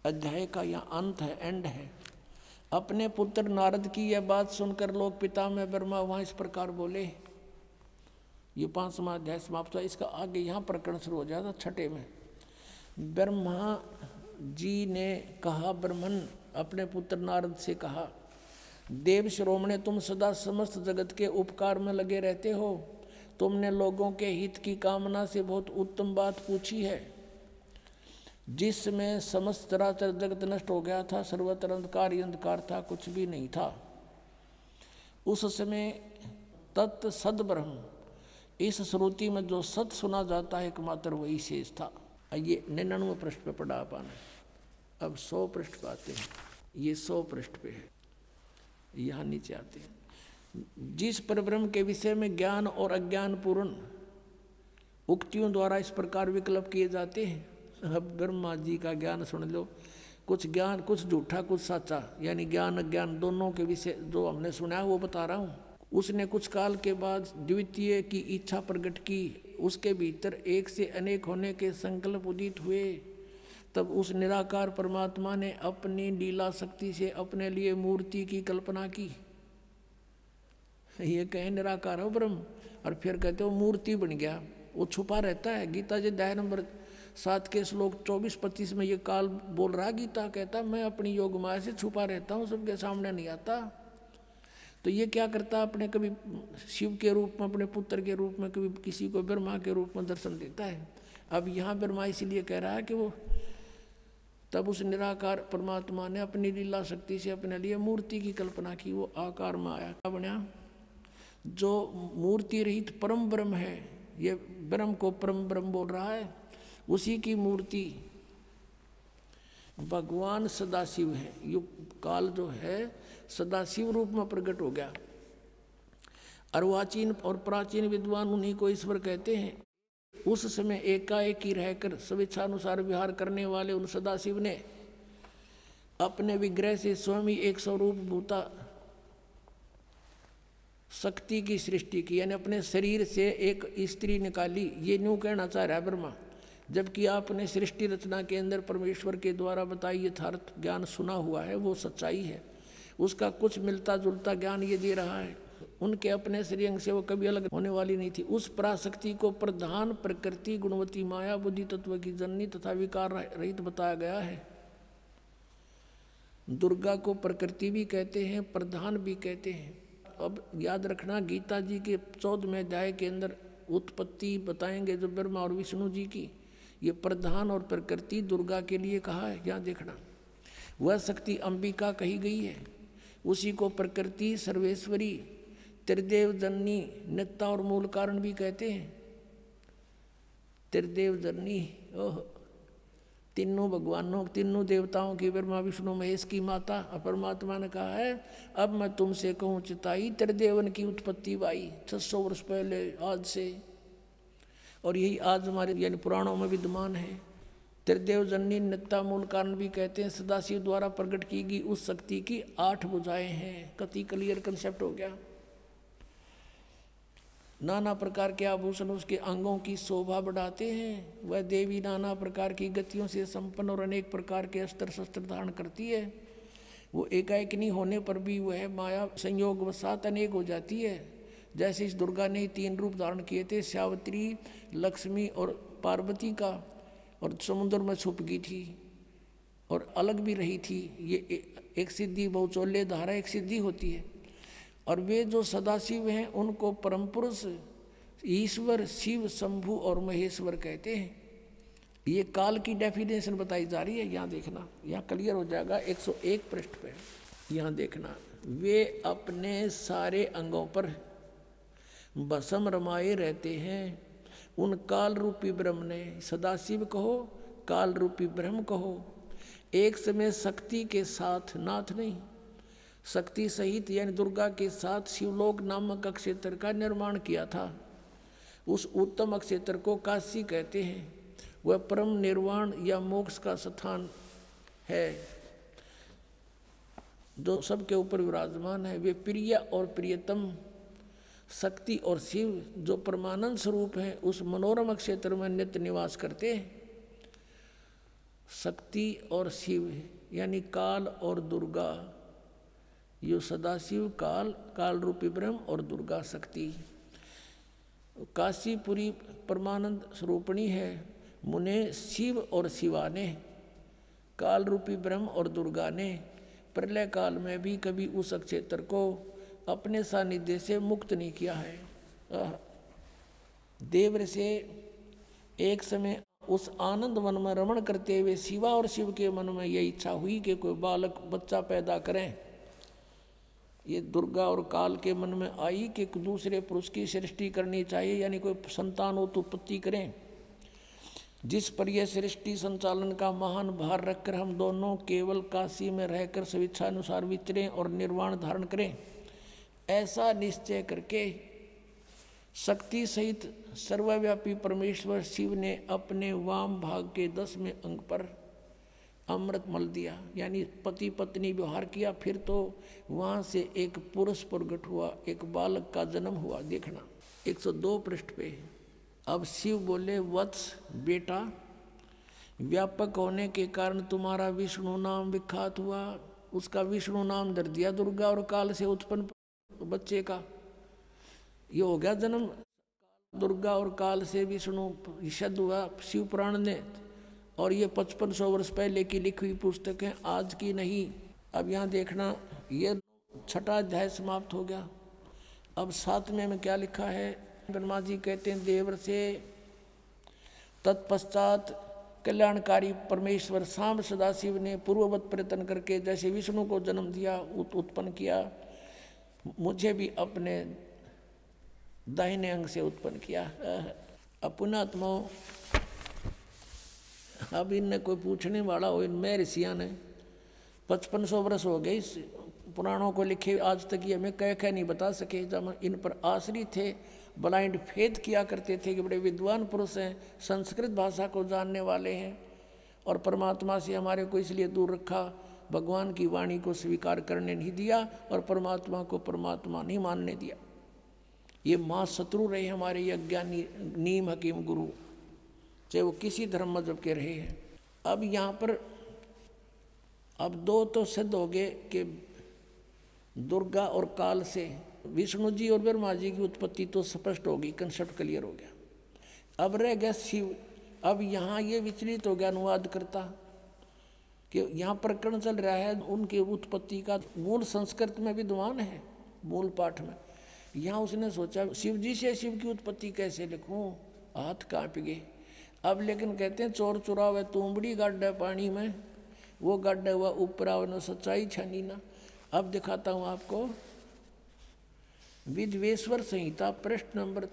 अध्याय का यह अंत है एंड है। अपने पुत्र नारद की यह बात सुनकर लोग पिता में ब्रह्मा वहाँ इस प्रकार बोले, ये पांचवा अध्याय समाप्त हुआ। इसका आगे यहाँ प्रकरण शुरू हो जाता छठे में। ब्रह्मा जी ने कहा, ब्रह्मन, अपने पुत्र नारद से कहा, देव श्रोमणे, तुम सदा समस्त जगत के उपकार में लगे रहते हो। तुमने लोगों के हित की कामना से बहुत उत्तम बात पूछी है। जिसमें समस्त चराचर जगत नष्ट हो गया था, सर्वत्र अंधकार अंधकार था, कुछ भी नहीं था। उस समय तत्व सद ब्रह्म इस श्रुति में जो सत सुना जाता है, एकमात्र वही शेष था। ये निन्यानवे पृष्ठ पे पढ़ा पाना अब सौ पृष्ठ पे आते हैं। ये सौ पृष्ठ पे है। यहाँ नीचे आते हैं। जिस परब्रह्म के विषय में ज्ञान और अज्ञान पूर्ण उक्तियों द्वारा इस प्रकार विकल्प किए जाते हैं, अब ब्रह्मा जी का ज्ञान सुन लो। कुछ ज्ञान, कुछ झूठा, कुछ सच्चा, यानी ज्ञान, अज्ञान दोनों के विषय, जो हमने सुना है, वो बता रहा हूँ। उसने कुछ काल के बाद द्वितीय की इच्छा प्रकट की। उसके भीतर एक से अनेक होने के संकल्प उदित हुए। तब उस निराकार परमात्मा ने अपनी लीला शक्ति से अपने लिए मूर्ति की कल्पना की। ये कहे, निराकार हो ब्रह्म। और फिर कहते हो मूर्ति बन गया। वो छुपा रहता है। गीता जी अध्याय नंबर सात के श्लोक चौबीस पच्चीस में ये काल बोल रहा गीता कहता, मैं अपनी योग माया से छुपा रहता हूँ, सबके सामने नहीं आता। तो ये क्या करता अपने कभी शिव के रूप में, अपने पुत्र के रूप में, कभी किसी को ब्रह्मा के रूप में दर्शन देता है। अब यहाँ ब्रह्मा इसीलिए कह रहा है कि वो तब उस निराकार परमात्मा ने अपनी लीला शक्ति से अपने लिए मूर्ति की कल्पना की, वो आकार में आया क्या बना। जो मूर्ति रहित परम ब्रह्म है, ये ब्रह्म को परम ब्रह्म बोल रहा है, उसी की मूर्ति भगवान सदाशिव है। युग काल जो है सदाशिव रूप में प्रकट हो गया। अर्वाचीन और प्राचीन विद्वान उन्हीं को ईश्वर कहते हैं। उस समय एकाएक ही रहकर स्वेच्छानुसार विहार करने वाले उन सदाशिव ने अपने विग्रह से स्वयं ही एक स्वरूप भूता शक्ति की सृष्टि की, यानी अपने शरीर से एक स्त्री निकाली। ये न्यू कहना चाह रहा है ब्रह्मा, जबकि आपने सृष्टि रचना के अंदर परमेश्वर के द्वारा बताई यथार्थ ज्ञान सुना हुआ है, वो सच्चाई है। उसका कुछ मिलता जुलता ज्ञान ये दे रहा है। उनके अपने श्रीअंग से वो कभी अलग होने वाली नहीं थी। उस पराशक्ति को प्रधान प्रकृति, गुणवती माया, बुद्धि, तत्व की जननी तथा विकार रहित बताया गया है। दुर्गा को प्रकृति भी कहते हैं, प्रधान भी कहते हैं। अब याद रखना, गीता जी के चौदहवें अध्याय के अंदर उत्पत्ति बताएँगे जो ब्रह्मा और विष्णु जी की। ये प्रधान और प्रकृति दुर्गा के लिए कहा है, यहाँ देखना। वह शक्ति अंबिका कही गई है। उसी को प्रकृति, सर्वेश्वरी, त्रिदेव जननी, नित्ता और मूल कारण भी कहते हैं। त्रिदेव जननी, ओह, तीनों भगवानों, तीनों देवताओं की ब्रह्मा, विष्णु, महेश की माता परमात्मा ने कहा है, अब मैं तुमसे कहूँ चिताई, त्रिदेवन की उत्पत्ति बाई छह सौ वर्ष पहले, आज से। और यही आज हमारे, यानी पुराणों में विद्यमान है। त्रिदेव जननी नित्ता मूल कारण भी कहते हैं, सदाशिव द्वारा प्रकट की गई उस शक्ति की आठ बुझाएँ हैं। कति क्लियर कंसेप्ट हो गया। नाना प्रकार के आभूषण उसके अंगों की शोभा बढ़ाते हैं। वह देवी नाना प्रकार की गतियों से संपन्न और अनेक प्रकार के अस्त्र शस्त्र धारण करती है। वो एकाएक नहीं होने पर भी वह माया संयोग वसात अनेक हो जाती है। जैसे इस दुर्गा ने तीन रूप धारण किए थे, श्यावत्री, लक्ष्मी और पार्वती का। और समुद्र में छुप गई थी और अलग भी रही थी। ये एक सिद्धि बहुचौल्य धारा एक सिद्धि होती है। और वे जो सदाशिव हैं, उनको परम पुरुष ईश्वर, शिव, शंभु और महेश्वर कहते हैं। ये काल की डेफिनेशन बताई जा रही है। यहाँ देखना, यहाँ क्लियर हो जाएगा। 101 पृष्ठ पे। यहाँ देखना, वे अपने सारे अंगों पर बसम रमाए रहते हैं। उन काल रूपी ब्रह्म ने सदाशिव कहो काल रूपी ब्रह्म कहो। एक समय शक्ति के साथ नाथ नहीं, शक्ति सहित यानी दुर्गा के साथ शिवलोक नामक अक्षेत्र का निर्माण किया था। उस उत्तम अक्षेत्र को काशी कहते हैं। वह परम निर्वाण या मोक्ष का स्थान है। जो सबके ऊपर विराजमान है। वे प्रिय और प्रियतम शक्ति और शिव जो परमानंद स्वरूप है, उस मनोरम क्षेत्र में नित्य निवास करते हैं। शक्ति और शिव, यानी काल और दुर्गा, यो सदाशिव काल काल रूपी ब्रह्म और दुर्गा शक्ति। काशीपुरी परमानंद स्वरूपणी है, मुने शिव और शिवा ने काल रूपी ब्रह्म और दुर्गा ने, प्रलय काल में भी कभी उस क्षेत्र को अपने सानिध्य से मुक्त नहीं किया है। देवर से एक समय उस आनंद वन में रमण करते हुए शिवा और शिव के मन में यह इच्छा हुई कि कोई बालक, बच्चा पैदा करें। ये दुर्गा और काल के मन में आई कि दूसरे पुरुष की सृष्टि करनी चाहिए, यानी कोई संतान तो उत्पत्ति करें। जिस पर यह सृष्टि संचालन का महान भार रखकर हम दोनों केवल काशी में रहकर स्वेच्छानुसार विचरें और निर्वाण धारण करें। ऐसा निश्चय करके शक्ति सहित सर्वव्यापी परमेश्वर शिव ने अपने वाम भाग के दसवें अंग पर अमृत मल दिया, यानी पति पत्नी व्यवहार किया, फिर तो वहाँ से एक पुरुष प्रगट हुआ, एक बालक का जन्म हुआ, देखना। 102 पृष्ठ पे। अब शिव बोले, वत्स, बेटा, व्यापक होने के कारण तुम्हारा विष्णु नाम विख्यात हुआ। उसका विष्णु नाम दर दिया दुर्गा और काल से उत्पन्न बच्चे का ये हो गया जन्म। दुर्गा और काल से विष्णु शब्द हुआ शिव पुराण ने। और ये पचपन सौ वर्ष पहले की लिखी हुई पुस्तक है, आज की नहीं। अब यहाँ देखना, ये छठा अध्याय समाप्त हो गया। अब सातवें में क्या लिखा है? ब्रह्मा जी कहते हैं देवर से तत्पश्चात कल्याणकारी परमेश्वर शाम सदाशिव ने पूर्ववत प्रयत्न करके जैसे विष्णु को जन्म दिया उत्पन्न किया। मुझे भी अपने दाहिने अंग से उत्पन्न किया अपनात्मा अब इनने कोई पूछने वाला हो इनमें ऋषिया ने। पचपन सौ वर्ष हो गए, इस पुराणों को लिखे आज तक ये हमें कह कह नहीं बता सके। जब इन पर आश्रित थे ब्लाइंड फेद किया करते थे कि बड़े विद्वान पुरुष हैं, संस्कृत भाषा को जानने वाले हैं, और परमात्मा से हमारे को इसलिए दूर रखा। भगवान की वाणी को स्वीकार करने नहीं दिया और परमात्मा को परमात्मा नहीं मानने दिया। ये माँ शत्रु रहे हमारे, ये अज्ञानी, नीम हकीम गुरु, चाहे वो किसी धर्म मज़हब के रहे हैं। अब यहाँ पर, अब दो तो सिद्ध हो गए कि दुर्गा और काल से विष्णु जी और ब्रह्मा जी की उत्पत्ति तो स्पष्ट होगी कंसेप्ट क्लियर हो गया। अब रह गया शिव। अब यहाँ ये विचलित हो गया अनुवाद करता कि यहाँ प्रकरण चल रहा है उनकी उत्पत्ति का मूल संस्कृत में विद्वान है मूल पाठ में। यहाँ उसने सोचा शिव जी से शिव की उत्पत्ति कैसे लिखूं? हाथ काँप गए। अब लेकिन कहते हैं चोर चुरावे तुमबड़ी गड्ढ पानी में वो गड्ढ हुआ ऊपर आवनो सच्चाई छानी ना। अब दिखाता हूँ आपको विधवेश्वर संहिता पृष्ठ नंबर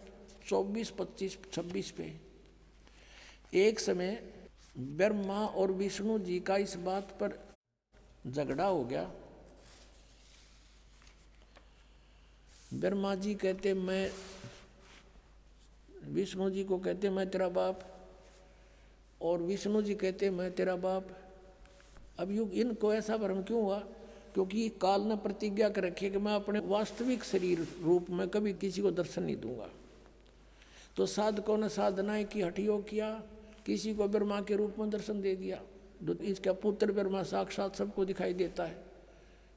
24, 25, 26 पे। एक समय ब्रह्मा और विष्णु जी का इस बात पर झगड़ा हो गया। ब्रह्मा जी कहते, मैं विष्णु जी को कहते, मैं तेरा बाप। और विष्णु जी कहते, मैं तेरा बाप। अब युग, इनको ऐसा भ्रम क्यों हुआ? क्योंकि काल ने प्रतिज्ञा कर रखी है कि मैं अपने वास्तविक शरीर रूप में कभी किसी को दर्शन नहीं दूँगा। तो साधकों ने साधनाएँ की हटियोग किया किसी को ब्रह्मा के रूप में दर्शन दे दिया। इसका पुत्र ब्रह्मा साक्षात सबको दिखाई देता है।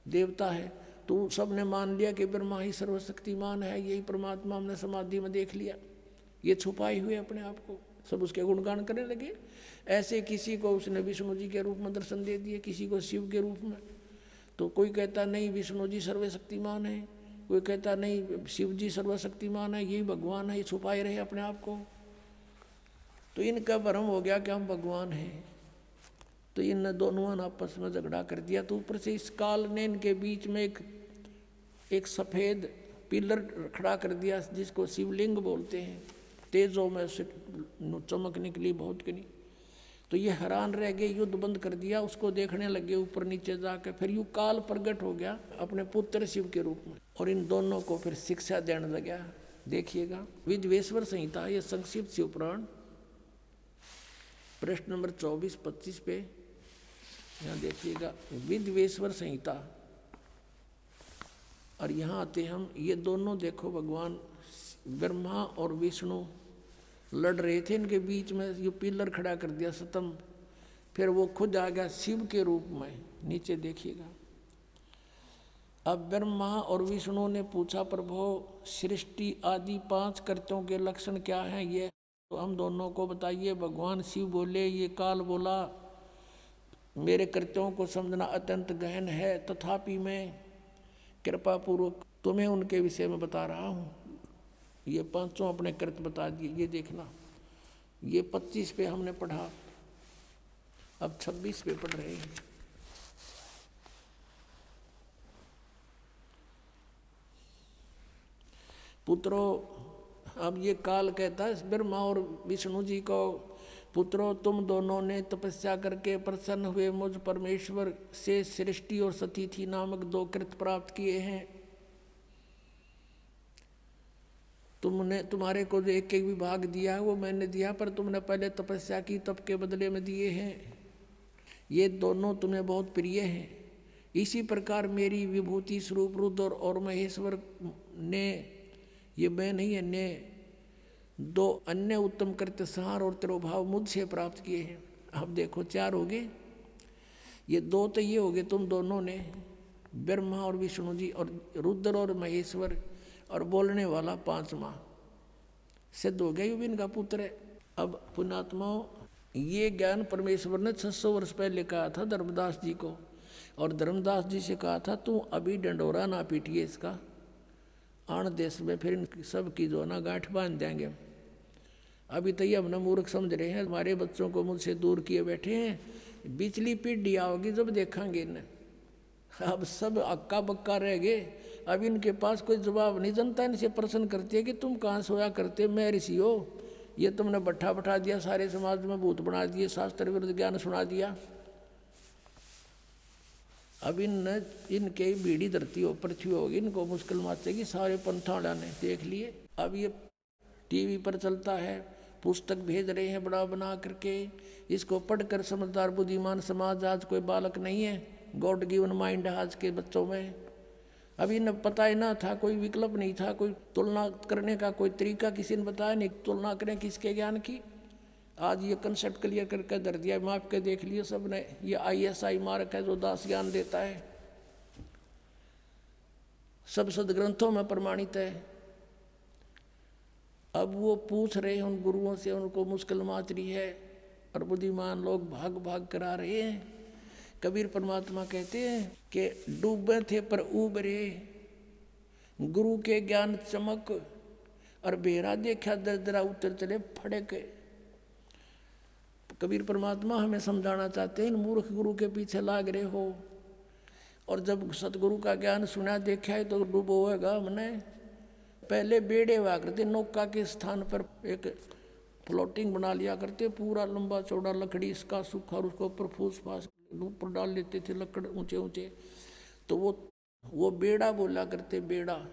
देवता है। तो सबने मान लिया कि ब्रह्मा ही सर्वशक्तिमान है, यही परमात्मा हमने समाधि में देख लिया। ये छुपाए हुए अपने आप को। सब उसके गुणगान करने लगे। ऐसे किसी को उसने विष्णु जी के रूप में दर्शन दे दिए, किसी को शिव के रूप में। तो कोई कहता, नहीं, विष्णु जी सर्वशक्तिमान है। कोई कहता, नहीं, शिव जी सर्वशक्तिमान है। यही भगवान है, ये छुपाए रहे अपने आप को। तो इनका भ्रम हो गया कि हम भगवान हैं। तो इन दोनों ने आपस में झगड़ा कर दिया। तो ऊपर से इस काल ने इनके बीच में एक एक सफ़ेद पिलर खड़ा कर दिया, जिसको शिवलिंग बोलते हैं। तेजों में से चमक निकली बहुत की नहीं। तो ये हैरान रह गए, युद्ध बंद कर दिया, उसको देखने लगे ऊपर नीचे जाकर। फिर यू काल प्रगट हो गया अपने पुत्र शिव के रूप में। और इन दोनों को फिर शिक्षा देने लगा। देखिएगा विधवेश्वर संहिता, ये संक्षिप्त शिव पुराण प्रश्न नंबर चौबीस, पच्चीस पे। यहाँ देखिएगा विधवेश्वर संहिता। और यहाँ आते हम, ये दोनों देखो भगवान, ब्रह्मा और विष्णु लड़ रहे थे, इनके बीच में ये पिलर खड़ा कर दिया सतम। फिर वो खुद आ गया शिव के रूप में, नीचे देखिएगा। अब ब्रह्मा और विष्णु ने पूछा, प्रभो, सृष्टि आदि पाँच कर्तों के लक्षण क्या हैं? ये तो हम दोनों को बताइए, भगवान शिव बोले, ये काल बोला, मेरे कृत्यों को समझना अत्यंत गहन है, तथापि मैं कृपा पूर्वक तुम्हें उनके विषय में बता रहा हूँ। ये पाँचों अपने कृत्य बता दिए, ये देखना। ये पच्चीस पे हमने पढ़ा, अब छब्बीस पे पढ़ रहे हैं। पुत्रों अब ये काल कहता है, ब्रह्मा और विष्णु जी को, पुत्रो, तुम दोनों ने तपस्या करके प्रसन्न हुए, मुझ परमेश्वर से सृष्टि और सतीथि नामक दो कृत प्राप्त किए हैं। तुमने, तुम्हारे को जो एक एक विभाग दिया है, वो मैंने दिया, पर तुमने पहले तपस्या की तप के बदले में दिए हैं। ये दोनों तुम्हें बहुत प्रिय हैं। इसी प्रकार मेरी विभूति स्वरूप रुद्र और महेश्वर ने ये मैं नहीं अन्य, दो अन्य उत्तम कृत्य सहार और तिरोभाव मुझसे प्राप्त किए हैं। अब देखो, चार हो गए। ये दो तो ये हो गए तुम दोनों ने, ब्रह्मा और विष्णु जी और रुद्र और महेश्वर और बोलने वाला पांचवा। सिद्ध हो गया युविन का पुत्र। है अब पुणात्माओं ये ज्ञान परमेश्वर ने 600 वर्ष पहले कहा था धर्मदास जी को। और धर्मदास जी से कहा था, तू अभी डंडोरा ना पीटिए इसका। आण देश में फिर इन सब की जो ना गांठ बाँध देंगे। अभी तो ये हमने मूर्ख समझ रहे हैं, हमारे बच्चों को मुझसे दूर किए बैठे हैं बिचली पीढ़ी आओगी जब देखेंगे इन्हें। अब सब अक्का बक्का रह गए, अब इनके पास कोई जवाब नहीं, जनता इनसे प्रश्न करती है कि तुम कहाँ सोया करते मैं ऋषि हो ये तुमने बैठा बैठा दिया, सारे समाज में भूत बना दिए, शास्त्र विरुद्ध ज्ञान सुना दिया। अब इन न इनके बीड़ी धरती हो पृथ्वी होगी इनको मुश्किल माचेगी सारे पंथाड़ा ने देख लिए। अब ये टीवी पर चलता है, पुस्तक भेज रहे हैं बड़ा बना करके। इसको पढ़कर समझदार, बुद्धिमान समाज आज कोई बालक नहीं है। गॉड गिवन माइंड आज के बच्चों में। अभी न पता ही ना था, कोई विकल्प नहीं था, कोई तुलना करने का, कोई तरीका किसी ने बताया नहीं, तुलना करें किसके ज्ञान की? आज ये कंसेप्ट क्लियर करके दर दिया माप के देख लिए सबने ये आई एस आई मार्क है जो दास ज्ञान देता है। सब सदग्रंथों में प्रमाणित है। अब वो पूछ रहे हैं उन गुरुओं से, उनको मुश्किल माच रही है, और बुद्धिमान लोग भाग भाग करा रहे हैं। कबीर परमात्मा कहते हैं कि डूबे थे पर उबरे, गुरु के ज्ञान चमक, और बेरा देखा दर दरा उतर चले फड़े के कबीर परमात्मा हमें समझाना चाहते हैं मूर्ख गुरु के पीछे लाग रहे हो। और जब सतगुरु का ज्ञान सुना, देखा है तो डूबो होगा हमने। पहले बेड़े हुआ करते, नौका के स्थान पर एक फ्लोटिंग बना लिया करते, पूरा लंबा चौड़ा लकड़ी, इसका सूखा और उसको ऊपर फूस फास ऊपर डाल लेते थे, लकड़ ऊँचे ऊँचे। तो वो वो बेड़ा बोला करते, बेड़ा।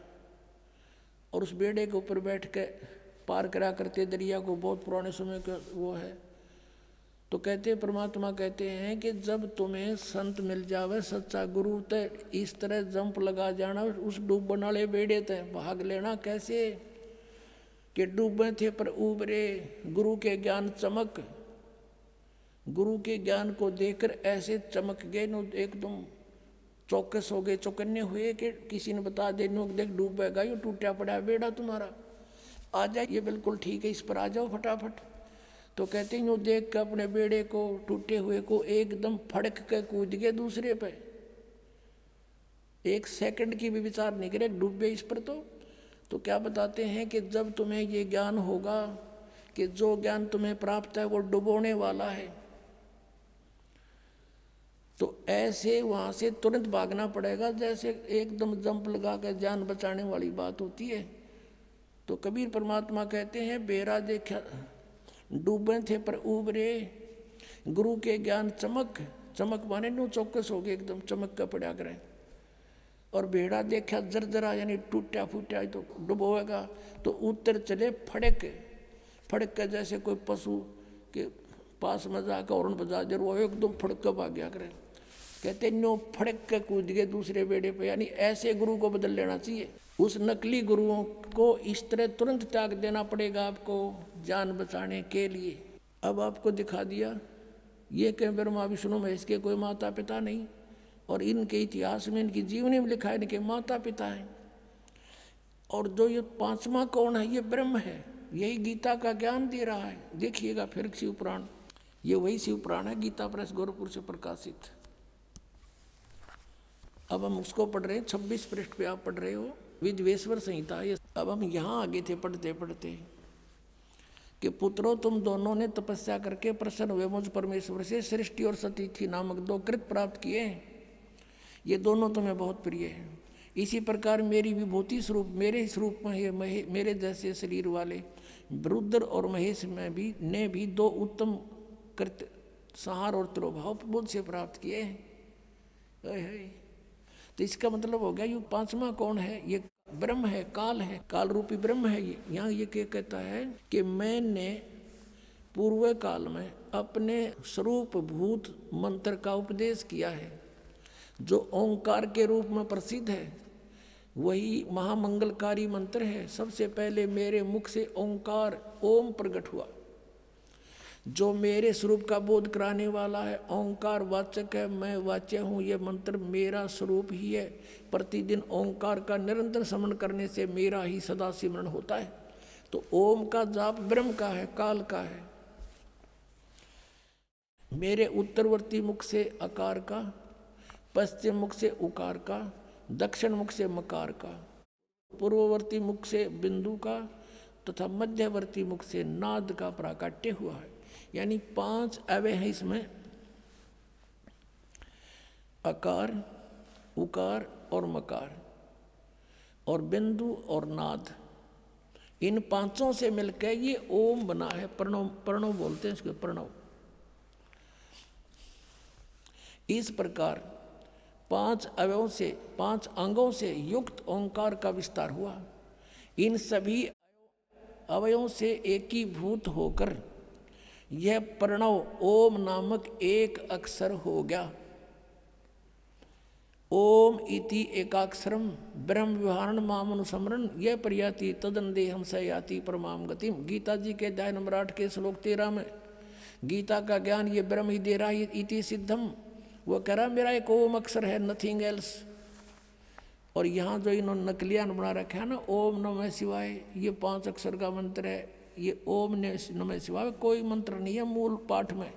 और उस बेड़े के ऊपर बैठ के पार करा करते, दरिया को, बहुत पुराने समय का वो है। तो कहते परमात्मा कहते हैं कि जब तुम्हें संत मिल जावे, सच्चा गुरु तो इस तरह जंप लगा जाना, उस डूबने वाले बेड़े ते, भाग लेना कैसे? कि डूबे थे पर उबरे गुरु के ज्ञान चमक। गुरु के ज्ञान को देखकर ऐसे चमक गए, नो, एकदम चौकस हो गए, चौकन्ने हुए कि किसी ने बता दे, नो, देख, डूबेगा, ये टूटा पड़ा बेड़ा तुम्हारा। आ जाए ये बिल्कुल ठीक है, इस पर आ जाओ फटाफट। तो कहते हैं यूँ देख कर अपने बेड़े को टूटे हुए को एकदम फड़क के कूद गए दूसरे पे। एक सेकंड की भी विचार नहीं करे, डूबे इस पर तो। तो क्या बताते हैं कि जब तुम्हें ये ज्ञान होगा कि जो ज्ञान तुम्हें प्राप्त है, वो डुबोने वाला है। तो ऐसे वहाँ से तुरंत भागना पड़ेगा, जैसे एकदम जंप लगा कर जान बचाने वाली बात होती है। तो कबीर परमात्मा कहते हैं, बेरा देखा डूबे थे पर उबरे गुरु के ज्ञान चमक चमक माने नो चौकस हो गए, एकदम चमक का पड़ा करें और बेड़ा देखा जरजरा यानी टूटा फूटा तो डुबोएगा। तो उत्तर चले फड़क फड़क के जैसे कोई पशु के पास में जाकर हॉर्न बजा जर वो एकदम फड़क कर भाग गया करें कहते नो फड़क के कूद गए दूसरे बेड़े पे। यानी ऐसे गुरु को बदल लेना चाहिए। उस नकली गुरुओं को इस तरह तुरंत त्याग देना पड़ेगा आपको। जान बचाने के लिए। अब आपको दिखा दिया, ये कह ब्रह्मा, विष्णु में इसके कोई माता पिता नहीं, और इनके इतिहास में, इनकी जीवनी में लिखा है, इनके माता पिता हैं। और जो ये पांचवा कौन है, ये ब्रह्म है। यही गीता का ज्ञान दे रहा है। देखिएगा फिर शिव पुराण। ये वही शिव पुराण है, गीता प्रेस गोरखपुर से प्रकाशित। अब हम उसको पढ़ रहे हैं, छब्बीस पृष्ठ पे आप पढ़ रहे हो। विधवेश्वर संहिता, ये अब हम यहाँ आगे थे पढ़ते पढ़ते कि पुत्रों, तुम दोनों ने तपस्या करके प्रसन्न हुए। मुझ परमेश्वर से सृष्टि और सतीथि नामक दो कृत प्राप्त किए ये दोनों तुम्हें बहुत प्रिय हैं। इसी प्रकार मेरी विभूति स्वरूप, मेरे स्वरूप में ये मेरे जैसे शरीर वाले रुद्र और महेश में भी, ने भी दो उत्तम कृत सहार और त्रोभाव मुझ से प्राप्त किए हैं। तो इसका मतलब हो गया, ये पांचवा कौन है? ये ब्रह्म है, काल है काल रूपी ब्रह्म है ये। यहाँ ये क्या कहता है कि मैंने पूर्व काल में अपने स्वरूप भूत मंत्र का उपदेश किया है, जो ओंकार के रूप में प्रसिद्ध है। वही महामंगलकारी मंत्र है। सबसे पहले मेरे मुख से ओंकार ओम प्रकट हुआ। जो मेरे स्वरूप का बोध कराने वाला है, ओंकार वाचक है, मैं वाच्य हूँ, ये मंत्र मेरा स्वरूप ही है। प्रतिदिन ओंकार का निरंतर समन करने से मेरा ही सदा सिमरण होता है। तो ओम का जाप ब्रह्म का है, काल का है। मेरे उत्तरवर्ती मुख से आकार का, पश्चिम मुख से उकार का, दक्षिण मुख से मकार का, पूर्ववर्ती मुख से बिंदु का, तथा मध्यवर्ती मुख से नाद का प्राकट्य हुआ है। यानी पाँच अवय है इसमें। अकार, उकार और मकार, और बिंदु और नाद। इन पाँचों से मिलकर ये ओम बना है, प्रणव प्रणव बोलते हैं इसके, प्रणव। इस प्रकार पाँच अवयों से, पाँच अंगों से युक्त ओंकार का विस्तार हुआ। इन सभी अवयों से एकीभूत होकर यह प्रणव ओम नामक एक अक्षर हो गया। ओम इति एकाक्षरम, ब्रह्म विहारण, माम अनुसमरण, यह प्रयाति तदन देहम सयाति परमाम गतिम। गीता जी के अध्याय नंबर आठ के श्लोक तेरह में, गीता का ज्ञान ये ब्रह्म ही दे रहा इति सिद्धम। वो कह रहा मेरा एक ओम अक्षर है नथिंग एल्स और यहाँ जो इन्होंने नकलियान बना रखा है ना, ओम नमः शिवाय, ये पाँच अक्षर का मंत्र है। ये ओम ने नमः शिवाय कोई मंत्र नहीं है मूल पाठ में।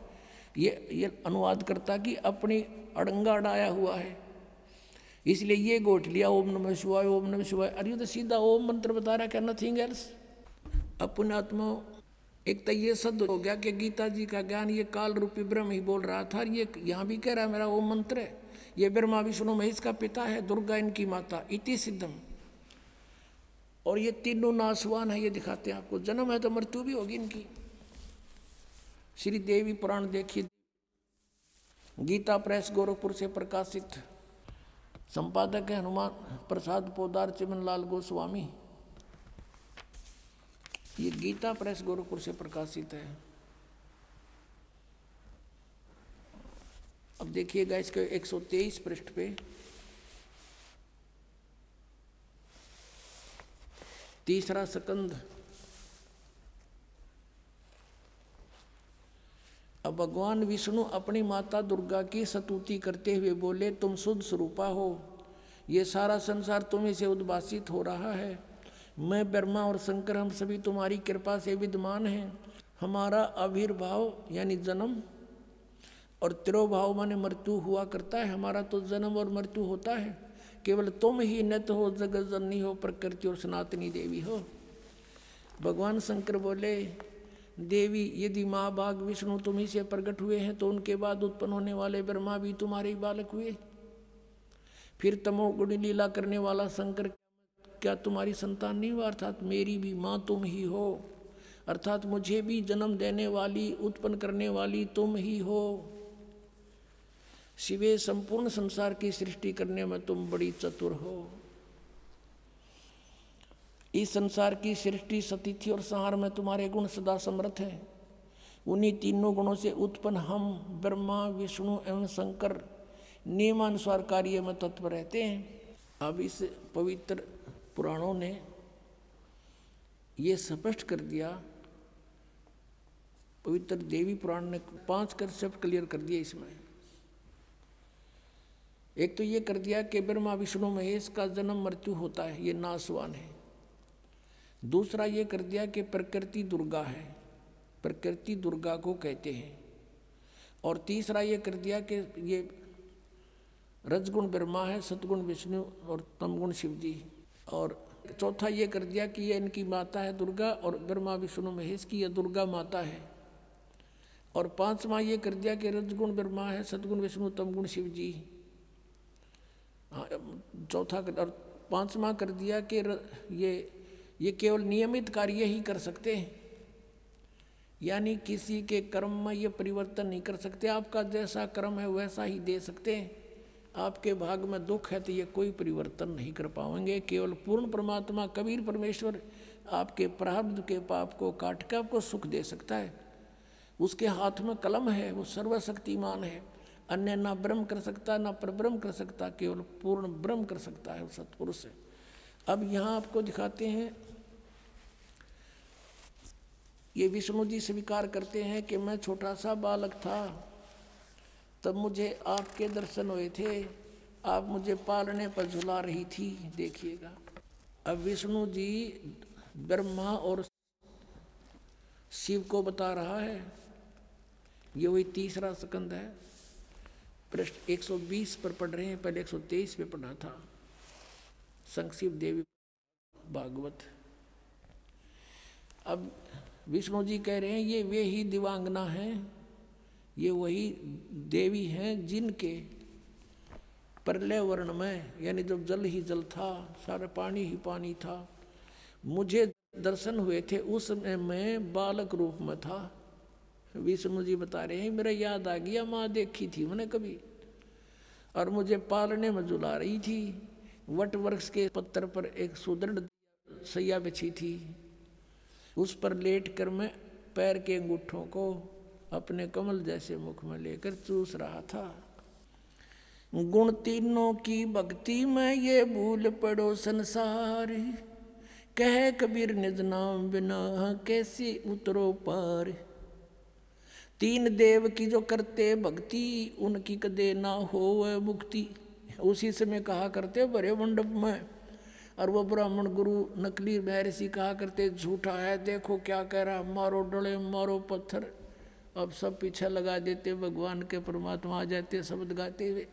ये ये अनुवाद करता कि अपनी अड़ंगा डाया हुआ है। इसलिए ये गोट लिया, ओम नमः शिवाय, ओम नमः शिवाय। अरे तो सीधा ओम मंत्र बता रहा क्या नथिंग एल्स अपने आत्मा एक तो ये सद हो गया कि गीता जी का ज्ञान ये काल रूपी ब्रह्म ही बोल रहा था। ये यहाँ भी कह रहा है, मेरा ओम मंत्र है। ये ब्रह्मा, विष्णु, महेश का पिता है, दुर्गा इनकी माता, इति सिद्धम। और ये तीनों नासवान है, ये दिखाते हैं आपको। जन्म है तो मृत्यु भी होगी इनकी। श्री देवी पुराण देखिए। गीता प्रेस गोरखपुर से प्रकाशित। संपादक है हनुमान प्रसाद पोदार चिमन लाल गोस्वामी। ये गीता प्रेस गोरखपुर से प्रकाशित है। अब देखिएगा इसके 123 पृष्ठ पे। तीसरा सकंद। अब भगवान विष्णु अपनी माता दुर्गा की सतुति करते हुए बोले, तुम शुद्ध स्वरूपा हो। ये सारा संसार तुम्हें से उद्भासित हो रहा है। मैं ब्रह्मा और शंकर हम सभी तुम्हारी कृपा से विद्यमान हैं। हमारा आविर्भाव यानी जन्म और तिरोभाव माने मृत्यु हुआ करता है। हमारा तो जन्म और मृत्यु होता है। केवल तुम ही नत हो, जगत जननी हो, प्रकृति और सनातनी देवी हो। भगवान शंकर बोले, देवी, यदि माँ बाघ विष्णु तुम ही से प्रकट हुए हैं तो उनके बाद उत्पन्न होने वाले ब्रह्मा भी तुम्हारे ही बालक हुए। फिर तमोगुणी लीला करने वाला शंकर, क्या तुम्हारी संतान नहीं हुआ? अर्थात मेरी भी माँ तुम ही हो। अर्थात मुझे भी जन्म देने वाली, उत्पन्न करने वाली तुम ही हो। शिवे संपूर्ण संसार की सृष्टि करने में तुम बड़ी चतुर हो। इस संसार की सृष्टि सतिथि और संहार में तुम्हारे गुण सदा समर्थ है। उन्हीं तीनों गुणों से उत्पन्न हम, ब्रह्मा, विष्णु एवं शंकर, नियमानुसार कार्य में तत्व रहते हैं। अब इस पवित्र पुराणों ने ये स्पष्ट कर दिया। पवित्र देवी पुराण ने पाँच कंसेप्ट क्लियर कर दिया इसमें। एक तो ये कर दिया कि ब्रह्मा विष्णु महेश का जन्म मृत्यु होता है, ये नासवान है। दूसरा ये कर दिया कि प्रकृति दुर्गा है, प्रकृति दुर्गा को कहते हैं। और तीसरा ये कर दिया कि ये रजगुण ब्रह्मा है सतगुण विष्णु और तमगुण शिव जी और चौथा ये कर दिया कि ये इनकी माता है दुर्गा और ब्रह्मा विष्णु महेश की यह दुर्गा माता है। और पांचवा ये कर दिया कि रजगुण ब्रह्मा है सतगुण विष्णु, तमगुण शिव जी चौथा और पांचवा कर दिया कि ये ये केवल नियमित कार्य ही कर सकते हैं। यानी किसी के कर्म में ये परिवर्तन नहीं कर सकते, आपका जैसा कर्म है वैसा ही दे सकते हैं। आपके भाग में दुख है तो ये कोई परिवर्तन नहीं कर पाएँगे, केवल पूर्ण परमात्मा, कबीर परमेश्वर आपके प्रारब्ध के पाप को काट के आपको सुख दे सकता है। उसके हाथ में कलम है, वो सर्वशक्तिमान है। अन्य ना ब्रह्म कर सकता, ना परब्रह्म कर सकता, केवल पूर्ण ब्रह्म कर सकता है सतपुरुष है। अब यहाँ आपको दिखाते हैं, ये विष्णु जी स्वीकार करते हैं कि मैं छोटा सा बालक था, तब मुझे आपके दर्शन हुए थे, आप मुझे पालने पर झुला रही थी, देखिएगा। अब विष्णु जी ब्रह्मा और शिव को बता रहा है, ये वही तीसरा सकंद है। पृष्ठ 120 पर पढ़ रहे हैं, पहले 123 पे पढ़ा था। संक्षिप्त देवी भागवत। अब विष्णु जी कह रहे हैं, ये वे ही दिवांगना हैं, ये वही देवी हैं जिनके प्रलय वर्ण में यानी जब जल ही जल था, सारा पानी ही पानी था, मुझे दर्शन हुए थे, उस समय मैं बालक रूप में था। विष्णु जी बता रहे हैं, मेरा याद आ गया, माँ देखी थी मैंने कभी और मुझे पालने में जुला रही थी। वट वृक्ष के पत्थर पर एक सुदृढ़ सैया बिछी थी। उस पर लेट कर मैं पैर के अंगूठों को अपने कमल जैसे मुख में लेकर चूस रहा था। गुण तीनों की भक्ति में ये भूल पड़ो संसार। कह कबीर निज नाम बिना कैसे उतरो पार। तीन देव की जो करते भक्ति, उनकी कदे ना हो मुक्ति। उसी समय कहा करते बड़े मंडप में। और वो ब्राह्मण गुरु नकली महर्षि कहा करते, झूठा है, देखो क्या कह रहा, मारो डले, मारो पत्थर। अब सब पीछे लगा देते, भगवान के परमात्मा आ जाते, शब्द गाते हुए।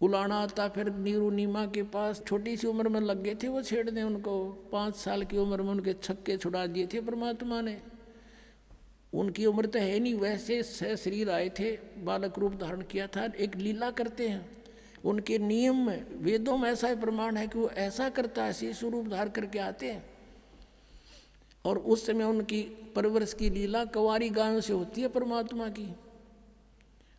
उलाना आता, फिर नीरू नीमा के पास छोटी सी उम्र में लग गए थे, वो छेड़ने उनको। पाँच साल की उम्र में उनके छक्के छुड़ा दिए थे परमात्मा ने। उनकी उम्र तो है नहीं। वैसे सह शरीर आए थे, बालक रूप धारण किया था, एक लीला करते हैं। उनके नियम में वेदों में ऐसा प्रमाण है कि वो ऐसा करता है शिशु रूप धार करके आते हैं। और उस समय उनकी परवरिश की लीला कवारी गायों से होती है परमात्मा की।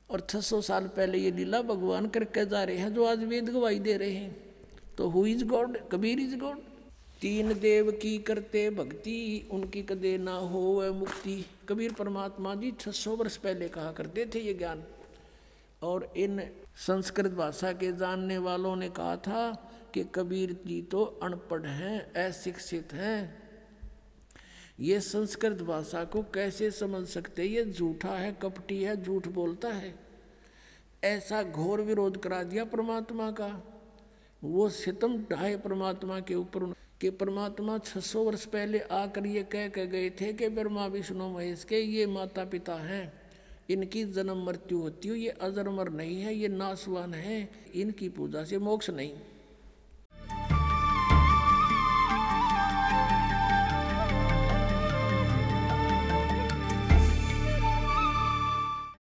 और 600 साल पहले ये लीला भगवान करके जा रहे हैं, जो आज वेद गवाही दे रहे हैं। तो who is God Kabir is God तीन देव की करते भक्ति, उनकी कदे ना हो मुक्ति। कबीर परमात्मा जी 600 वर्ष पहले कहा करते थे ये ज्ञान। और इन संस्कृत भाषा के जानने वालों ने कहा था कि कबीर जी तो अनपढ़ हैं, अशिक्षित हैं। ये संस्कृत भाषा को कैसे समझ सकते? ये झूठा है, कपटी है, झूठ बोलता है। ऐसा घोर विरोध करा दिया परमात्मा का। वो सितम ढाए परमात्मा के ऊपर कि परमात्मा 600 वर्ष पहले आकर ये कह के गए थे कि ब्रह्मा, विष्णु, महेश के ये माता पिता हैं। इनकी जन्म मृत्यु होती हो ये अजरमर नहीं है, ये नासवान है। इनकी पूजा से मोक्ष नहीं।